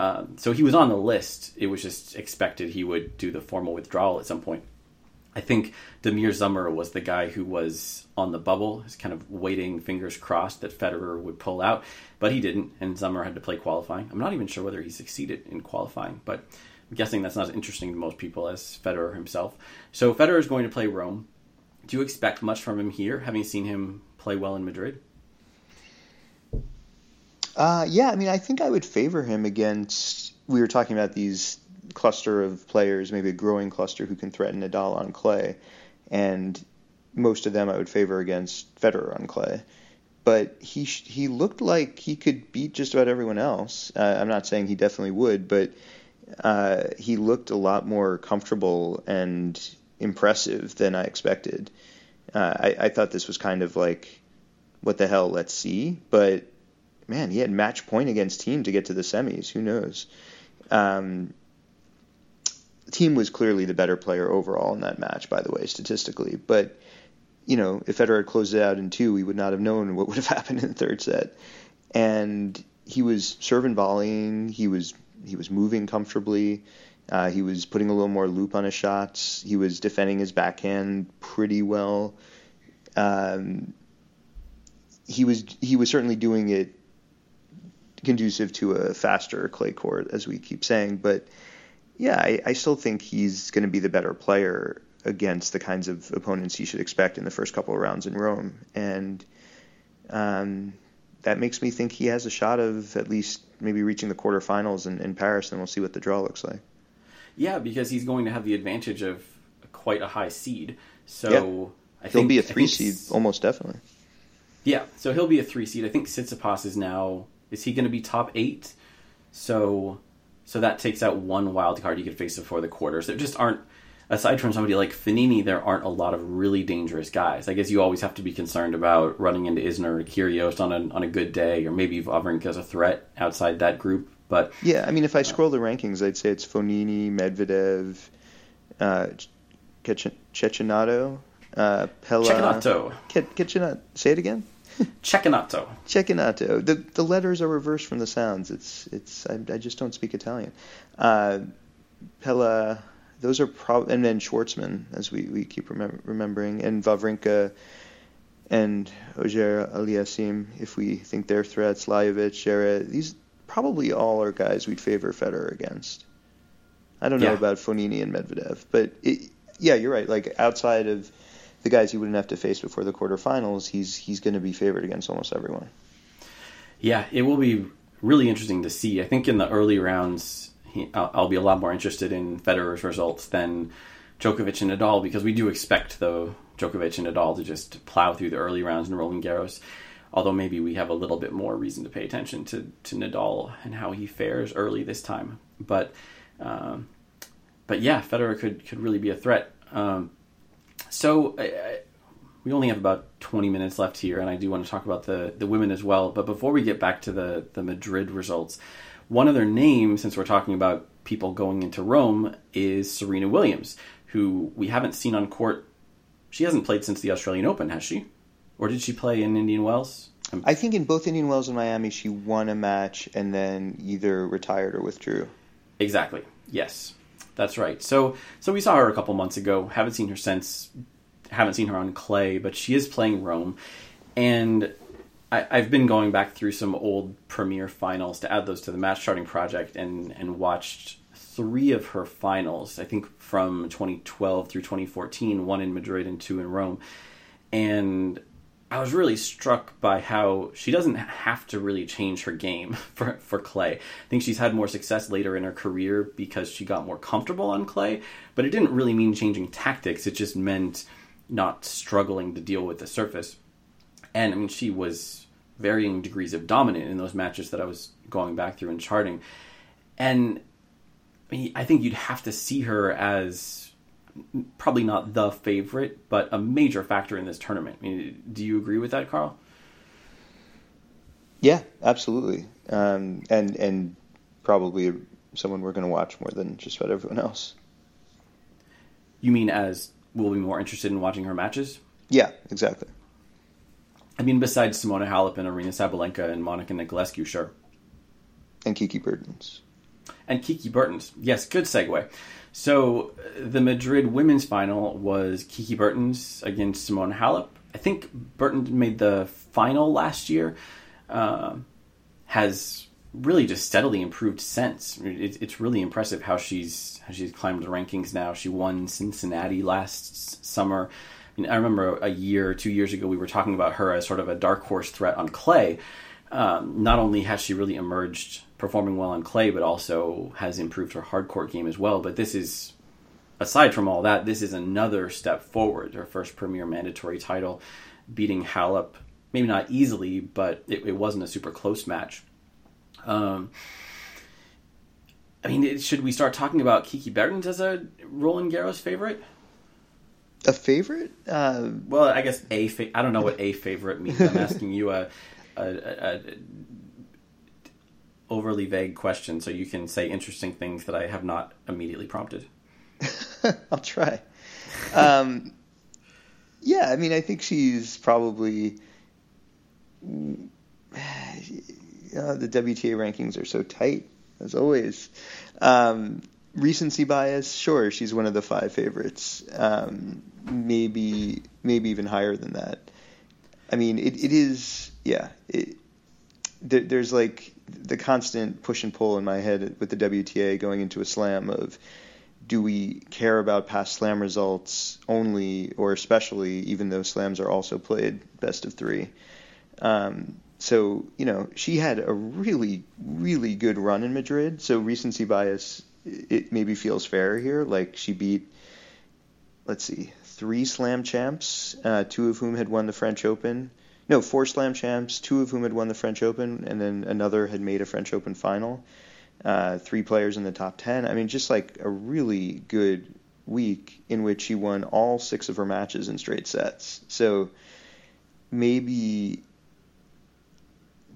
Um, so he was on the list. It was just expected he would do the formal withdrawal at some point. I think Damir Dzumhur was the guy who was on the bubble, is kind of waiting, fingers crossed, that Federer would pull out, but he didn't, and Dzumhur had to play qualifying. I'm not even sure whether he succeeded in qualifying, but I'm guessing that's not as interesting to most people as Federer himself. So Federer is going to play Rome. Do you expect much from him here, having seen him play well in Madrid? Uh, yeah, I mean, I think I would favor him against. We were talking about these cluster of players, maybe a growing cluster who can threaten Nadal on clay, and most of them I would favor against Federer on clay. But he he looked like he could beat just about everyone else. Uh, I'm not saying he definitely would, but uh, he looked a lot more comfortable and impressive than I expected. Uh, I, I thought this was kind of like, what the hell? Let's see. But man, he had match point against Thiem to get to the semis. Who knows? Um, Thiem was clearly the better player overall in that match, by the way, statistically. But you know, if Federer had closed it out in two, we would not have known what would have (laughs) happened in the third set. And he was serving volleying. He was he was moving comfortably. Uh, he was putting a little more loop on his shots. He was defending his backhand pretty well. Um, he was he was certainly doing it conducive to a faster clay court, as we keep saying. But yeah, I, I still think he's going to be the better player against the kinds of opponents you should expect in the first couple of rounds in Rome, and um, that makes me think he has a shot of at least maybe reaching the quarterfinals in, in Paris, and we'll see what the draw looks like. Yeah, because he's going to have the advantage of quite a high seed. So yeah. I think he'll be a three seed almost definitely. Yeah, so he'll be a three seed. I think Tsitsipas is now is he going to be top eight? So so that takes out one wild card you could face before the quarters. There just aren't aside from somebody like Fognini, there aren't a lot of really dangerous guys. I guess you always have to be concerned about running into Isner or Kyrgios on a on a good day, or maybe Wawrinka as a threat outside that group. But yeah, I mean, if I scroll the rankings, I'd say it's Fognini, Medvedev, uh, Cecchinato, uh, Pella. Cecchinato. Cecchinato. Say it again. (laughs) Cecchinato. Cecchinato. The the letters are reversed from the sounds. It's it's I, I just don't speak Italian. Uh, Pella those are probably and then Schwartzman as we, we keep remem- remembering and Wawrinka and Auger Aliassime if we think they're threats Lajovic Djere these probably all are guys we'd favor Federer against I don't know yeah. about Fognini and Medvedev but it, yeah you're right like outside of the guys he wouldn't have to face before the quarterfinals he's he's going to be favored against almost everyone yeah it will be really interesting to see I think in the early rounds he, I'll, I'll, be a lot more interested in Federer's results than Djokovic and Nadal because we do expect though Djokovic and Nadal to just plow through the early rounds in Roland Garros. Although maybe we have a little bit more reason to pay attention to, to Nadal and how he fares early this time. But um, but yeah, Federer could could really be a threat. Um, so I, I, we only have about 20 minutes left here, and I do want to talk about the, the women as well. But before we get back to the, the Madrid results, one other name, since we're talking about people going into Rome, is Serena Williams, who we haven't seen on court. She hasn't played since the Australian Open, has she? Or did she play in Indian Wells? Um, I think in both Indian Wells and Miami, she won a match and then either retired or withdrew. Exactly. Yes, that's right. So, so we saw her a couple months ago. Haven't seen her since. Haven't seen her on clay, but she is playing Rome, and I, have been going back through some old Premier finals to add those to the match charting project, and and watched three of her finals. I think from 2012 through 2014, one in Madrid and two in Rome, and I was really struck by how she doesn't have to really change her game (laughs) for, for clay. I think she's had more success later in her career because she got more comfortable on clay, but it didn't really mean changing tactics. It just meant not struggling to deal with the surface. And I mean, she was varying degrees of dominant in those matches that I was going back through and charting. And I, mean, I think you'd have to see her as probably not the favorite, but a major factor in this tournament. I mean, do you agree with that, Carl? Yeah, absolutely, um, and and probably someone we're going to watch more than just about everyone else. You mean as we'll be more interested in watching her matches? Yeah, exactly. I mean, besides Simona Halep and Aryna Sabalenka and Monica Niculescu, sure. And Kiki Bertens. And Kiki Bertens. Yes, good segue. So the Madrid women's final was Kiki Bertens against Simona Halep. I think Bertens made the final last year. Uh, has really just steadily improved since. It's, it's really impressive how she's how she's climbed the rankings now. She won Cincinnati last summer. I, mean, I remember a year, two years ago, we were talking about her as sort of a dark horse threat on clay. Um, not only has she really emerged performing well on clay, but also has improved her hard court game as well. But this is, aside from all that, this is another step forward. Her first Premier mandatory title, beating Halep, maybe not easily, but it, it wasn't a super close match. Um, I mean, should we start talking about Kiki Bertens as a Roland Garros favorite? A favorite? Uh, well, I guess a. Fa- I don't know what a favorite means. I'm (laughs) asking you a, a, overly vague question, so you can say interesting things that I have not immediately prompted. (laughs) I'll try. Um, yeah, I mean, I think she's probably. (sighs) The WTA rankings are so tight, as always. Um, recency bias, sure, she's one of the five favorites. Um, maybe, maybe even higher than that. I mean, it, it is, yeah. It, there, there's like the constant push and pull in my head with the WTA going into a slam of do we care about past slam results only or especially even though slams are also played best of three um, so you know she had a really really good run in madrid so recency bias it maybe feels fair here like she beat let's see three slam champs uh, two of whom had won the french open no, four Slam champs, two of whom had won the French Open, and then another had made a French Open final. Uh, three players in the top ten. I mean, just like a really good week in which she won all six of her matches in straight sets. So maybe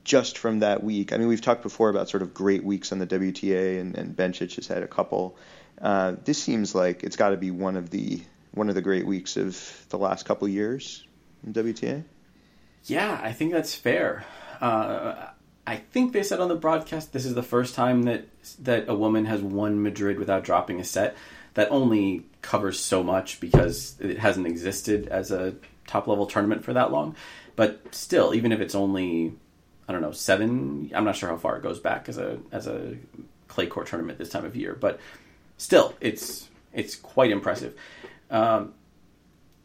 just from that week. I mean, we've talked before about sort of great weeks on the WTA, and, and Bencic has had a couple. Uh, this seems like it's got to be one of the one of the great weeks of the last couple years in WTA. Yeah, I think that's fair. Uh, I think they said on the broadcast this is the first time that that a woman has won Madrid without dropping a set. That only covers so much because it hasn't existed as a top level tournament for that long. But still, even if it's only I don't know seven, I'm not sure how far it goes back as a as a clay court tournament this time of year. But still, it's it's quite impressive. Um,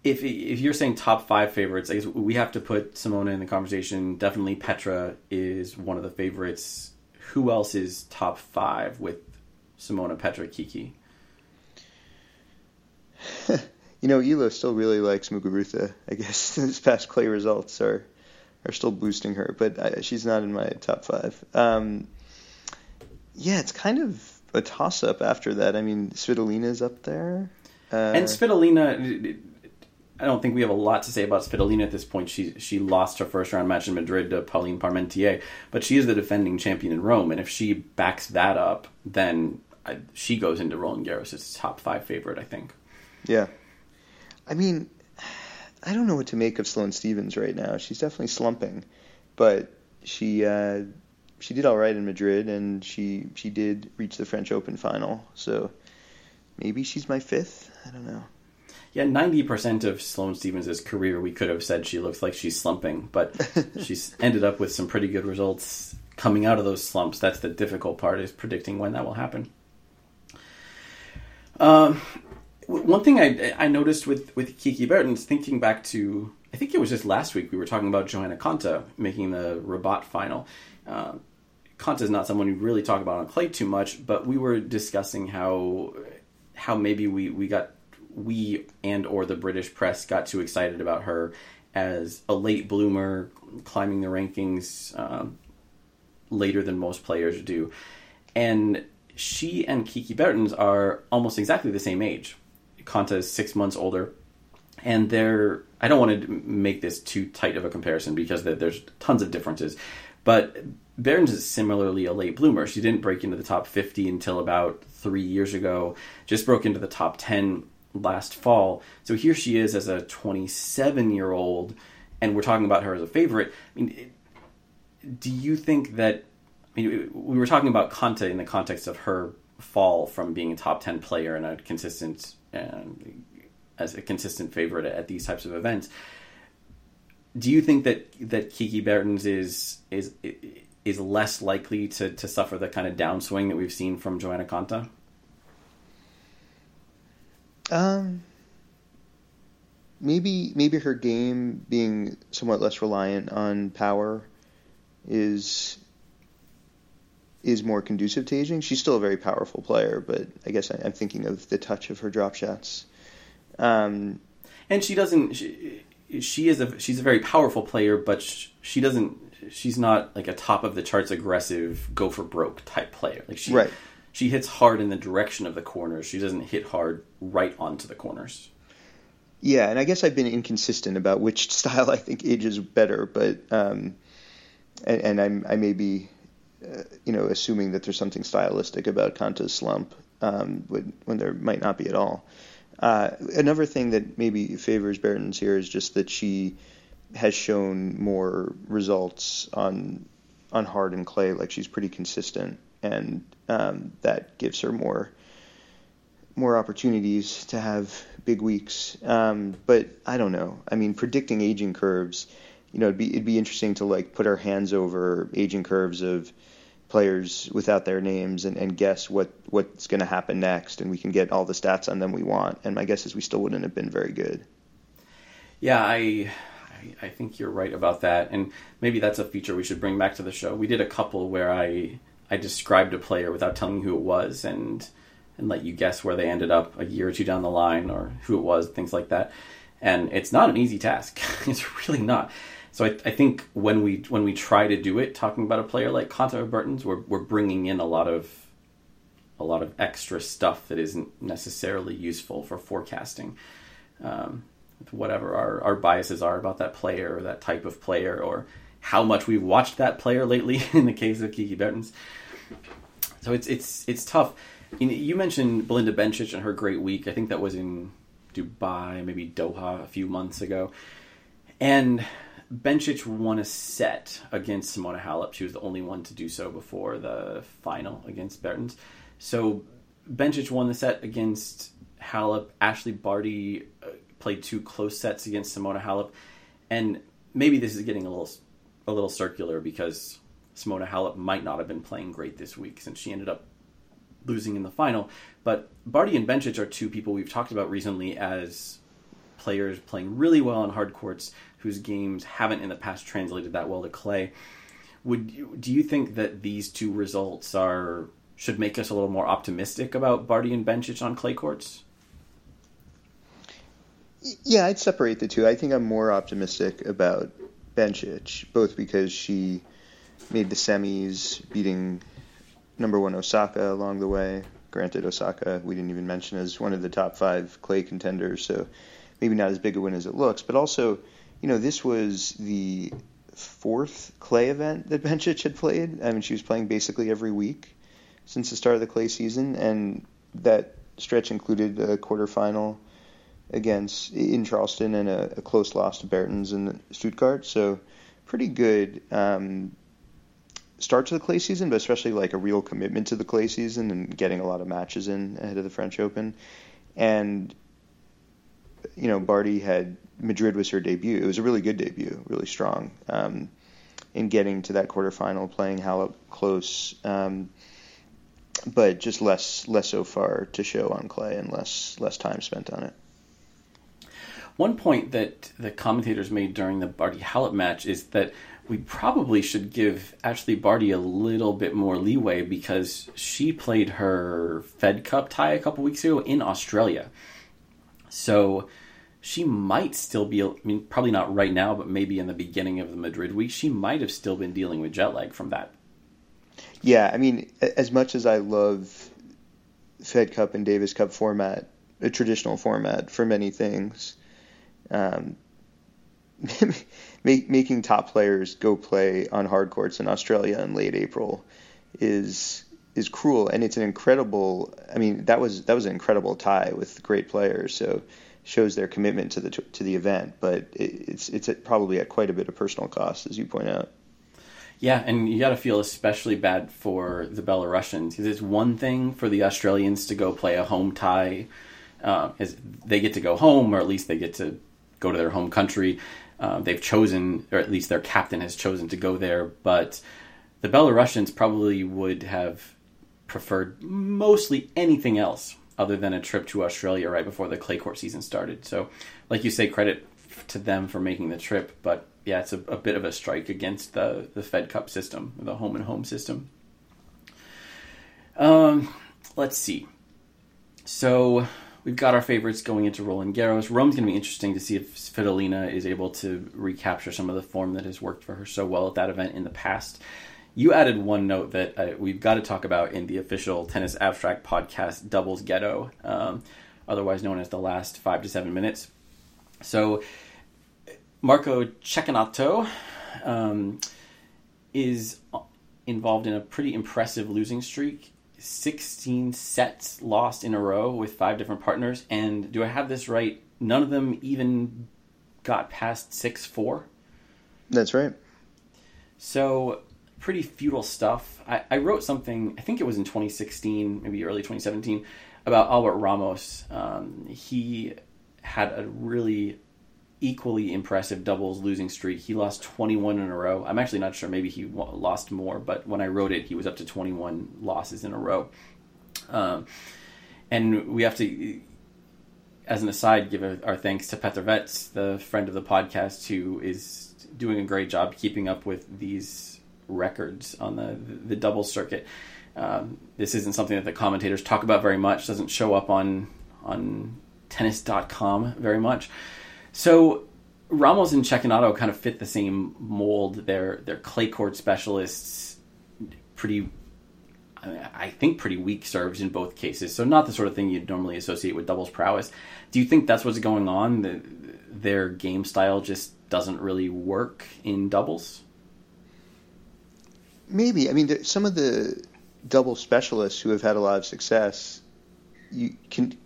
if if you're saying top five favorites, I guess we have to put Simona in the conversation. Definitely Petra is one of the favorites. Who else is top five with Simona, Petra, Kiki? (laughs) you know, Elo still really likes Muguruza. I guess (laughs) his past clay results are are still boosting her, but I, she's not in my top five. Um, yeah, it's kind of a toss up after that. I mean, Svitolina's up there. Uh, and Svitolina, I don't think we have a lot to say about Svitolina at this point. She she lost her first round match in Madrid to Pauline Parmentier, but she is the defending champion in Rome, and if she backs that up, then I, she goes into Roland Garros as top five favorite. I think. Yeah. I mean, I don't know what to make of Sloane Stevens right now. She's definitely slumping, but she uh, she did all right in Madrid, and she she did reach the French Open final. So maybe she's my fifth. I don't know. Yeah, ninety percent of Sloane Stevens' career, we could have said she looks like she's slumping, but (laughs) she's ended up with some pretty good results coming out of those slumps. That's the difficult part is predicting when that will happen. Um, one thing I I noticed with with Kiki Bertens, thinking back to I think it was just last week we were talking about Johanna Konta making the Rabat final. Uh, Konta is not someone we really talk about on clay too much, but we were discussing how how maybe we we got we and or the British press got too excited about her as a late bloomer, climbing the rankings um, later than most players do, and she and Kiki Bertens are almost exactly the same age. Konta is six months older, and they're. I don't want to make this too tight of a comparison because there's tons of differences, but Bertens is similarly a late bloomer. She didn't break into the top 50 until about three years ago. Just broke into the top 10 last fall. So here she is as a 27 year old, and we're talking about her as a favorite. I mean, do you think that? I mean, we were talking about Konta in the context of her fall from being a top 10 player and a consistent uh, as a consistent favorite at these types of events. Do you think that that Kiki Bertens is is is less likely to, to suffer the kind of downswing that we've seen from Johanna Konta? Um, maybe maybe her game being somewhat less reliant on power is is more conducive to aging. She's still a very powerful player, but I guess I, am thinking of the touch of her drop shots. Um, and she doesn't. She, she is a she's a very powerful player, but she doesn't. She's not like a top of the charts aggressive go for broke type player. Like she right she hits hard in the direction of the corners. She doesn't hit hard right onto the corners. Yeah, and I guess I've been inconsistent about which (laughs) style I think ages better, but um, and, and I may be, uh, you know, assuming that there's something stylistic about Konta's slump um, when, when there might not be at all. Uh, another thing that maybe favors Bertens here is just that she has shown more results on on hard and clay. Like she's pretty consistent and um, that gives her more more opportunities to have big weeks. Um, but I don't know. I mean, predicting aging curves, you know, it'd be it'd be interesting to like put our hands over aging curves of players without their names and, and guess what what's going to happen next, and we can get all the stats on them we want. And my guess is we still wouldn't have been very good. Yeah, I I think you're right about that, and maybe that's a feature we should bring back to the show. We did a couple where I I described a player without telling who it was and and let you guess where they ended up a year or two down the line or who it was, things like that. And it's not an easy task. (laughs) it's really not. So I, I, think when we when we try to do it, talking about a player like Konta or Bertens, we're we're bringing in a lot of a lot of extra stuff that isn't necessarily useful for forecasting. Um, whatever our, our biases are about that player or that type of player or how much we've watched that player lately (laughs) in the case of Kiki Bertens. So it's it's it's tough. You, mentioned Belinda Bencic and her great week. I think that was in Dubai, maybe Doha a few months ago. And Bencic won a set against Simona Halep. She was the only one to do so before the final against Bertens. So Bencic won the set against Halep. Ashley Barty uh, played two close sets against Simona Halep. And maybe this is getting a little a little circular because Simona Halep might not have been playing great this week since she ended up losing in the final. But Barty and Bencic are two people we've talked about recently as players playing really well on hard courts whose games haven't in the past translated that well to clay. Would you, do you think that these two results are should make us a little more optimistic about Barty and Bencic on clay courts? Yeah, I'd separate the two. I think I'm more optimistic about Bencic, both because she made the semis, beating number one Osaka along the way. Granted, Osaka we didn't even mention as one of the top five clay contenders, so maybe not as big a win as it looks. But also, you know, this was the fourth clay event that (laughs) Bencic had played. I mean, she was playing basically every week since the start of the clay season, and that stretch included a quarterfinal against in Charleston and a, a close loss to Bertens in Stuttgart. So pretty good um, start to the clay season, but especially like a real commitment to the clay season and getting a lot of matches in ahead of the French Open. And you know, Barty had Madrid was her debut. It was a really good debut, really strong. Um, in getting to that quarterfinal, playing Halep close, um, but just less less so far to show on clay and less less time spent on it. One point that the commentators made during the Barty Halep match is that we probably should give Ashley Barty a little bit more leeway because she played her Fed Cup tie a couple weeks ago in Australia. So she might still be, I mean, probably not right now, but maybe in the beginning of the Madrid week, she might have still been dealing with jet lag from that. Yeah, I mean, as much as I love Fed Cup and Davis Cup format, a traditional format for many things, um, (laughs) make, making top players go play on hard courts in Australia in late April is is cruel, and it's an incredible. I mean, that was that was an incredible tie with great players. So shows their commitment to the to the event, but it's it's probably at quite a bit of personal cost, as you point out. Yeah, and you got to feel especially bad for the Belarusians because it's one thing for the Australians to go play a home tie, uh, is they get to go home, or at least they get to go to their home country. Uh, they've chosen, or at least their captain has chosen to go there, but the Belarusians probably would have preferred mostly anything else other than a trip to Australia right before the clay court season started. So, like you say, credit to them for making the trip, but yeah, it's a, a bit of a strike against the the Fed Cup system, the home and home system. Um, let's see. So we've got our favorites going into Roland Garros. Rome's going to be interesting to see if Svitolina is able to recapture some of the form that has worked for her so well at that event in the past. You added one note that uh, we've got to talk about in the official Tennis Abstract podcast, Doubles Ghetto, um, otherwise known as the last five to seven minutes. So, Marco Cecchinato um, is involved in a pretty impressive losing streak 16 sets lost in a row with five different partners. And do I have this right? None of them even got past 6 4? That's right. So pretty futile stuff. I, I, wrote something, I think it was in 2016, maybe early 2017, about Albert Ramos. Um, he had a really equally impressive doubles losing streak. He lost 21 in a row. I'm actually not sure. Maybe he lost more, but when I wrote it, he was up to 21 losses in a row. Um, and we have to, as an aside, give our thanks to Peter Wetz, the friend of the podcast, who is doing a great job keeping up with these records on the the double circuit. Um, this isn't something that the commentators talk about very much. Doesn't show up on on tennis.com very much. So Ramos and Cecchinato kind of fit the same mold. They're they're clay court specialists, pretty. I think pretty weak serves in both cases, so not the sort of thing you'd normally associate with doubles prowess. Do you think that's what's going on? The, their game style just doesn't really work in doubles. Maybe. I mean, some of the double specialists who have had a lot of success, you can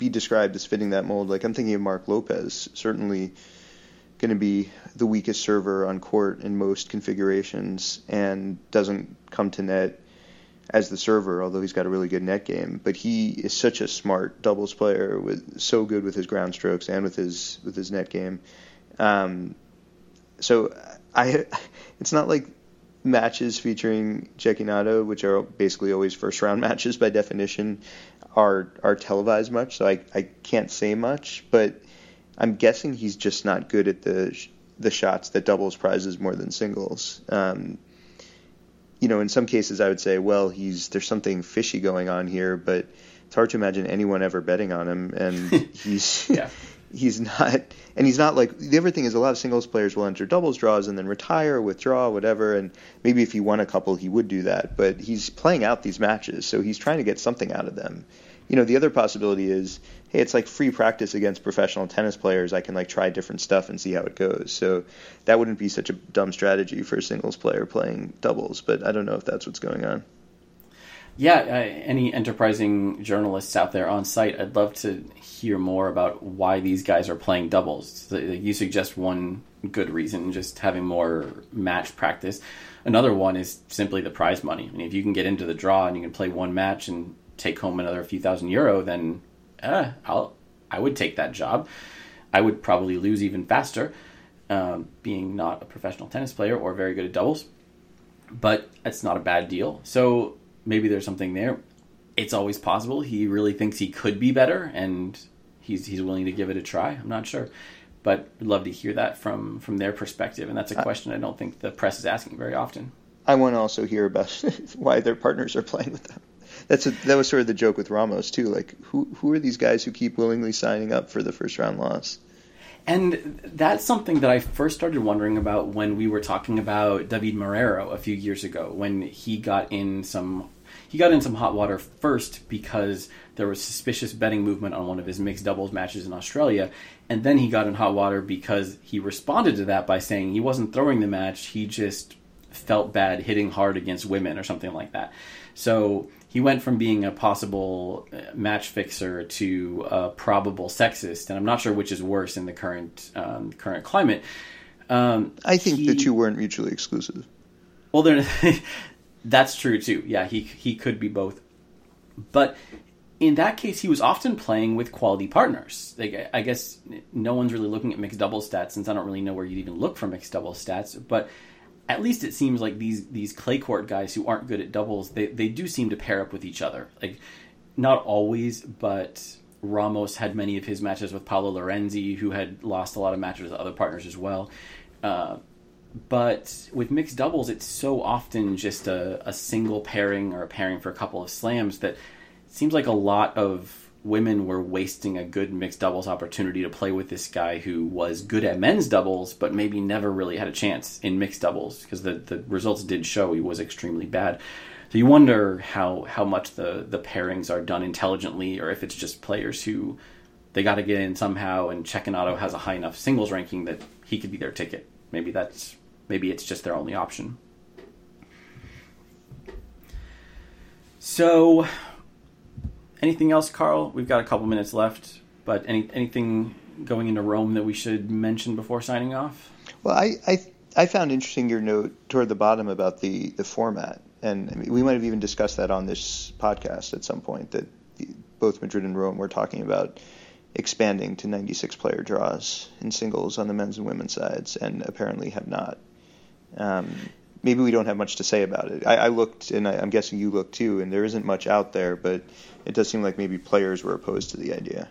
be described as fitting that mold. Like I'm thinking of Marc Lopez, certainly going to be the weakest server on court in most configurations, and doesn't come to net as the server, although he's got a really good net game. But he is such a smart doubles player, with so good with his ground strokes and with his with his net game. Um, so I, it's not like matches featuring Cecchinato, which are basically always first round (laughs) matches by definition, are are televised much. So I I can't say much, but I'm guessing he's just not good at the the shots that doubles prizes more than singles. Um, you know, in some cases, I would say, well, he's there's something fishy going on here, but it's hard to imagine anyone ever betting on him, and (laughs) he's yeah he's (laughs) not and he's not like the other thing is a lot of singles players will enter doubles draws and then retire withdraw whatever and maybe if he won a couple he would do that but he's playing out these matches so he's trying to get something out of them. You know the other possibility is hey it's like free practice against professional tennis players i can like try different stuff and see how it goes so that wouldn't be such a dumb strategy for a singles player playing doubles but i don't know if that's what's going on yeah, uh, any enterprising journalists out there on site, I'd love to hear more about why these guys are playing doubles. You suggest one good reason, just having more match practice. Another one is simply the prize money. I mean, if you can get into the draw and you can play one match and take home another few thousand euro, then uh, I'll I would take that job. I would probably lose even faster, um, being not a professional tennis player or very good at doubles. But it's not a bad deal. So maybe there's something there. It's always possible. He really thinks he could be better, and he's he's willing to give it a try. I'm not sure, but I'd love to hear that from from their perspective. And that's a question I don't think the press is asking very often. I want to also hear about (laughs) why their partners are playing with them. That's a, that was sort of the joke with Ramos too. Like, who who are these guys who keep willingly signing up for the first round loss? And that's something that I first started wondering about when we were talking about David Marrero a few years ago, when he got in some he got in some hot water first because there was suspicious betting movement on one of his mixed doubles matches in Australia, and then he got in hot water because he responded to that by saying he wasn't throwing the match, he just felt bad hitting hard against women or something like that. So he went from being a possible uh, match fixer to a probable sexist, and I'm not sure which is worse in the current um, current climate. Um, I think he, the two weren't mutually exclusive. Well, (laughs) that's true too. Yeah, he he could be both, but in that case, he was often playing with quality partners. Like, I guess no one's really looking at mixed double stats since I don't really know where you'd even look for mixed double stats, but at least it seems like these these clay court guys who aren't good at doubles, they they do seem to pair up with each other. Like not always, but Ramos had many of his matches with Paolo Lorenzi, who had lost a lot of matches with other partners as well. Uh, but with mixed doubles, it's so often just a, a single pairing or a pairing for a couple of slams that it seems like a lot of women were wasting a good mixed doubles opportunity to play with this guy who was good at men's doubles, but maybe never really had a chance in mixed doubles because the, the results did show he was extremely bad. So you wonder how, how much the, the pairings are done intelligently or if it's just players who they got to get in somehow and Cecchinato has a high enough singles ranking that he could be their ticket. Maybe that's maybe it's just their only option. So Anything else, Carl? We've got a couple minutes left, but any anything going into Rome that we should mention before signing off? Well, I I, I found interesting your note toward the bottom about the the format, and I mean, we might have even discussed that on this podcast at some point. That the, both Madrid and Rome were talking about expanding to 96 player draws in singles on the men's and women's sides, and apparently have not. Um, maybe we don't have much to say about it. I, I looked, and I, am guessing you looked too, and there isn't much out there, but it does seem like maybe players were opposed to the idea.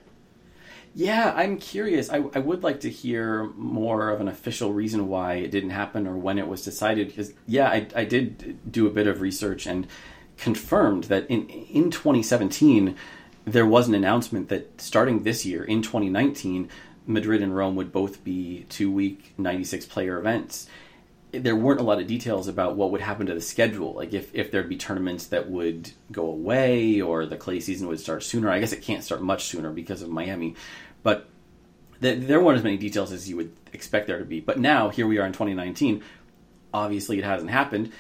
Yeah, I'm curious. I, I would like to hear more of an official reason why it didn't happen or when it was decided. Because yeah, I, I did do a bit of research and confirmed that in in 2017 there was an announcement that starting this year in 2019 Madrid and Rome would both be two week 96 player events there weren't a lot of details about what would happen to the schedule. Like if, if there'd be tournaments that would go away or the clay season would start sooner. I guess it can't start much sooner because of Miami. But th- there weren't as many details as you would expect there to be. But now, here we are in 2019. Obviously, it hasn't happened.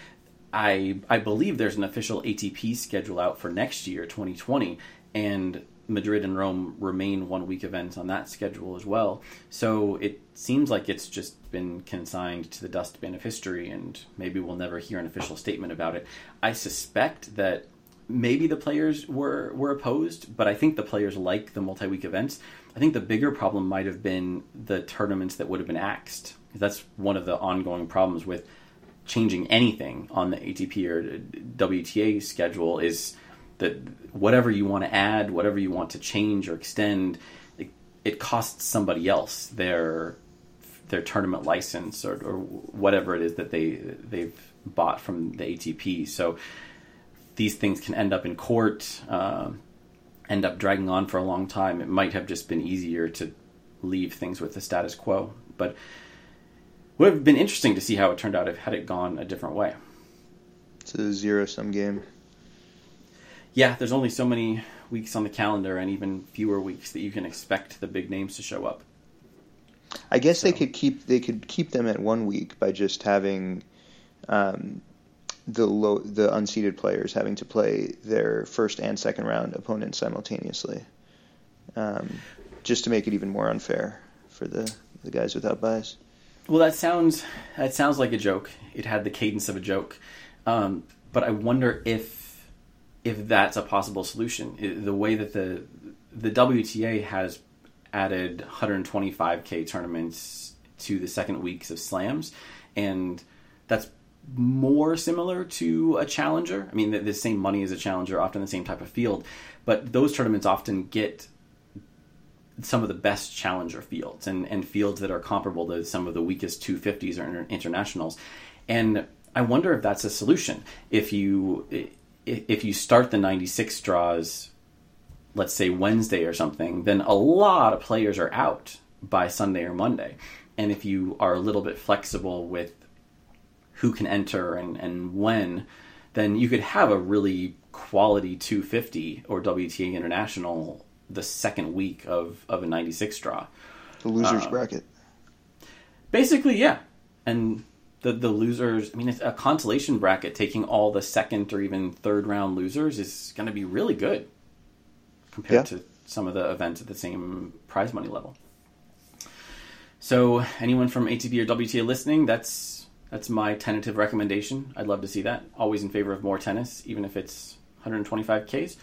I I believe there's an official ATP schedule out for next year, 2020, and Madrid and Rome remain one week events on that schedule as well. So it seems like it's just been consigned to the dustbin of history, and maybe we'll never hear an official statement about it. I suspect that maybe the players were were opposed, but I think the players like the multi week events. I think the bigger problem might have been the tournaments that would have been axed. That's one of the ongoing problems with changing anything on the ATP or WTA schedule is that whatever you want to add, whatever you want to change or extend, it, it costs somebody else their their tournament license or, or whatever it is that they they've bought from the ATP. So these things can end up in court, uh, end up dragging on for a long time. It might have just been easier to leave things with the status quo, but would have been interesting to see how it turned out if had it gone a different way. It's a zero sum game yeah, there's only so many weeks on the calendar, and even fewer weeks that you can expect the big names to show up. I guess so. they could keep they could keep them at one week by just having um, the low, the unseeded players having to play their first and second round opponents simultaneously, um, just to make it even more unfair for the, the guys without buys. Well, that sounds that sounds like a joke. It had the cadence of a joke, um, but I wonder if if that's a possible solution. The way that the the WTA has added 125k tournaments to the second weeks of slams, and that's more similar to a challenger. I mean, the, the, same money as a challenger, often the same type of field, but those tournaments often get some of the best challenger fields and, and fields that are comparable to some of the weakest 250s or internationals. And I wonder if that's a solution. If you if you start the 96 draws, let's say Wednesday or something, then a lot of players are out by Sunday or Monday. And if you are a little bit flexible with who can enter and, and when, then you could have a really quality 250 or WTA International the second week of, of a 96 draw. The losers uh, bracket. Basically, yeah. And the, the losers, I mean, it's a consolation bracket taking all the second or even third round losers is going to be really good compared yeah. to some of the events at the same prize money level. So, anyone from ATP or WTA listening, that's that's my tentative recommendation. I'd love to see that. Always in favor of more tennis, even if it's 125Ks.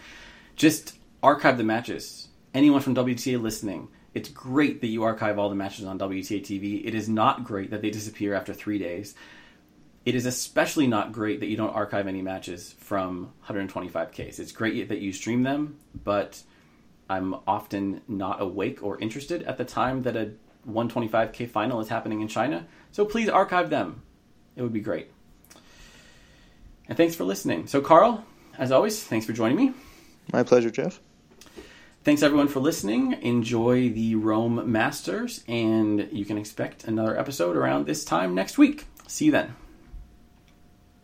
Just archive the matches. Anyone from WTA listening, it's great that you archive all the matches on WTA TV. It is not great that they disappear after three days. It is especially not great that you don't archive any matches from 125Ks. It's great that you stream them, but I'm often not awake or interested at the time that a 125K final is happening in China. So please archive them. It would be great. And thanks for listening. So, Carl, as always, thanks for joining me. My pleasure, Jeff. Thanks everyone for listening. Enjoy the Rome Masters, and you can expect another episode around this time next week. See you then.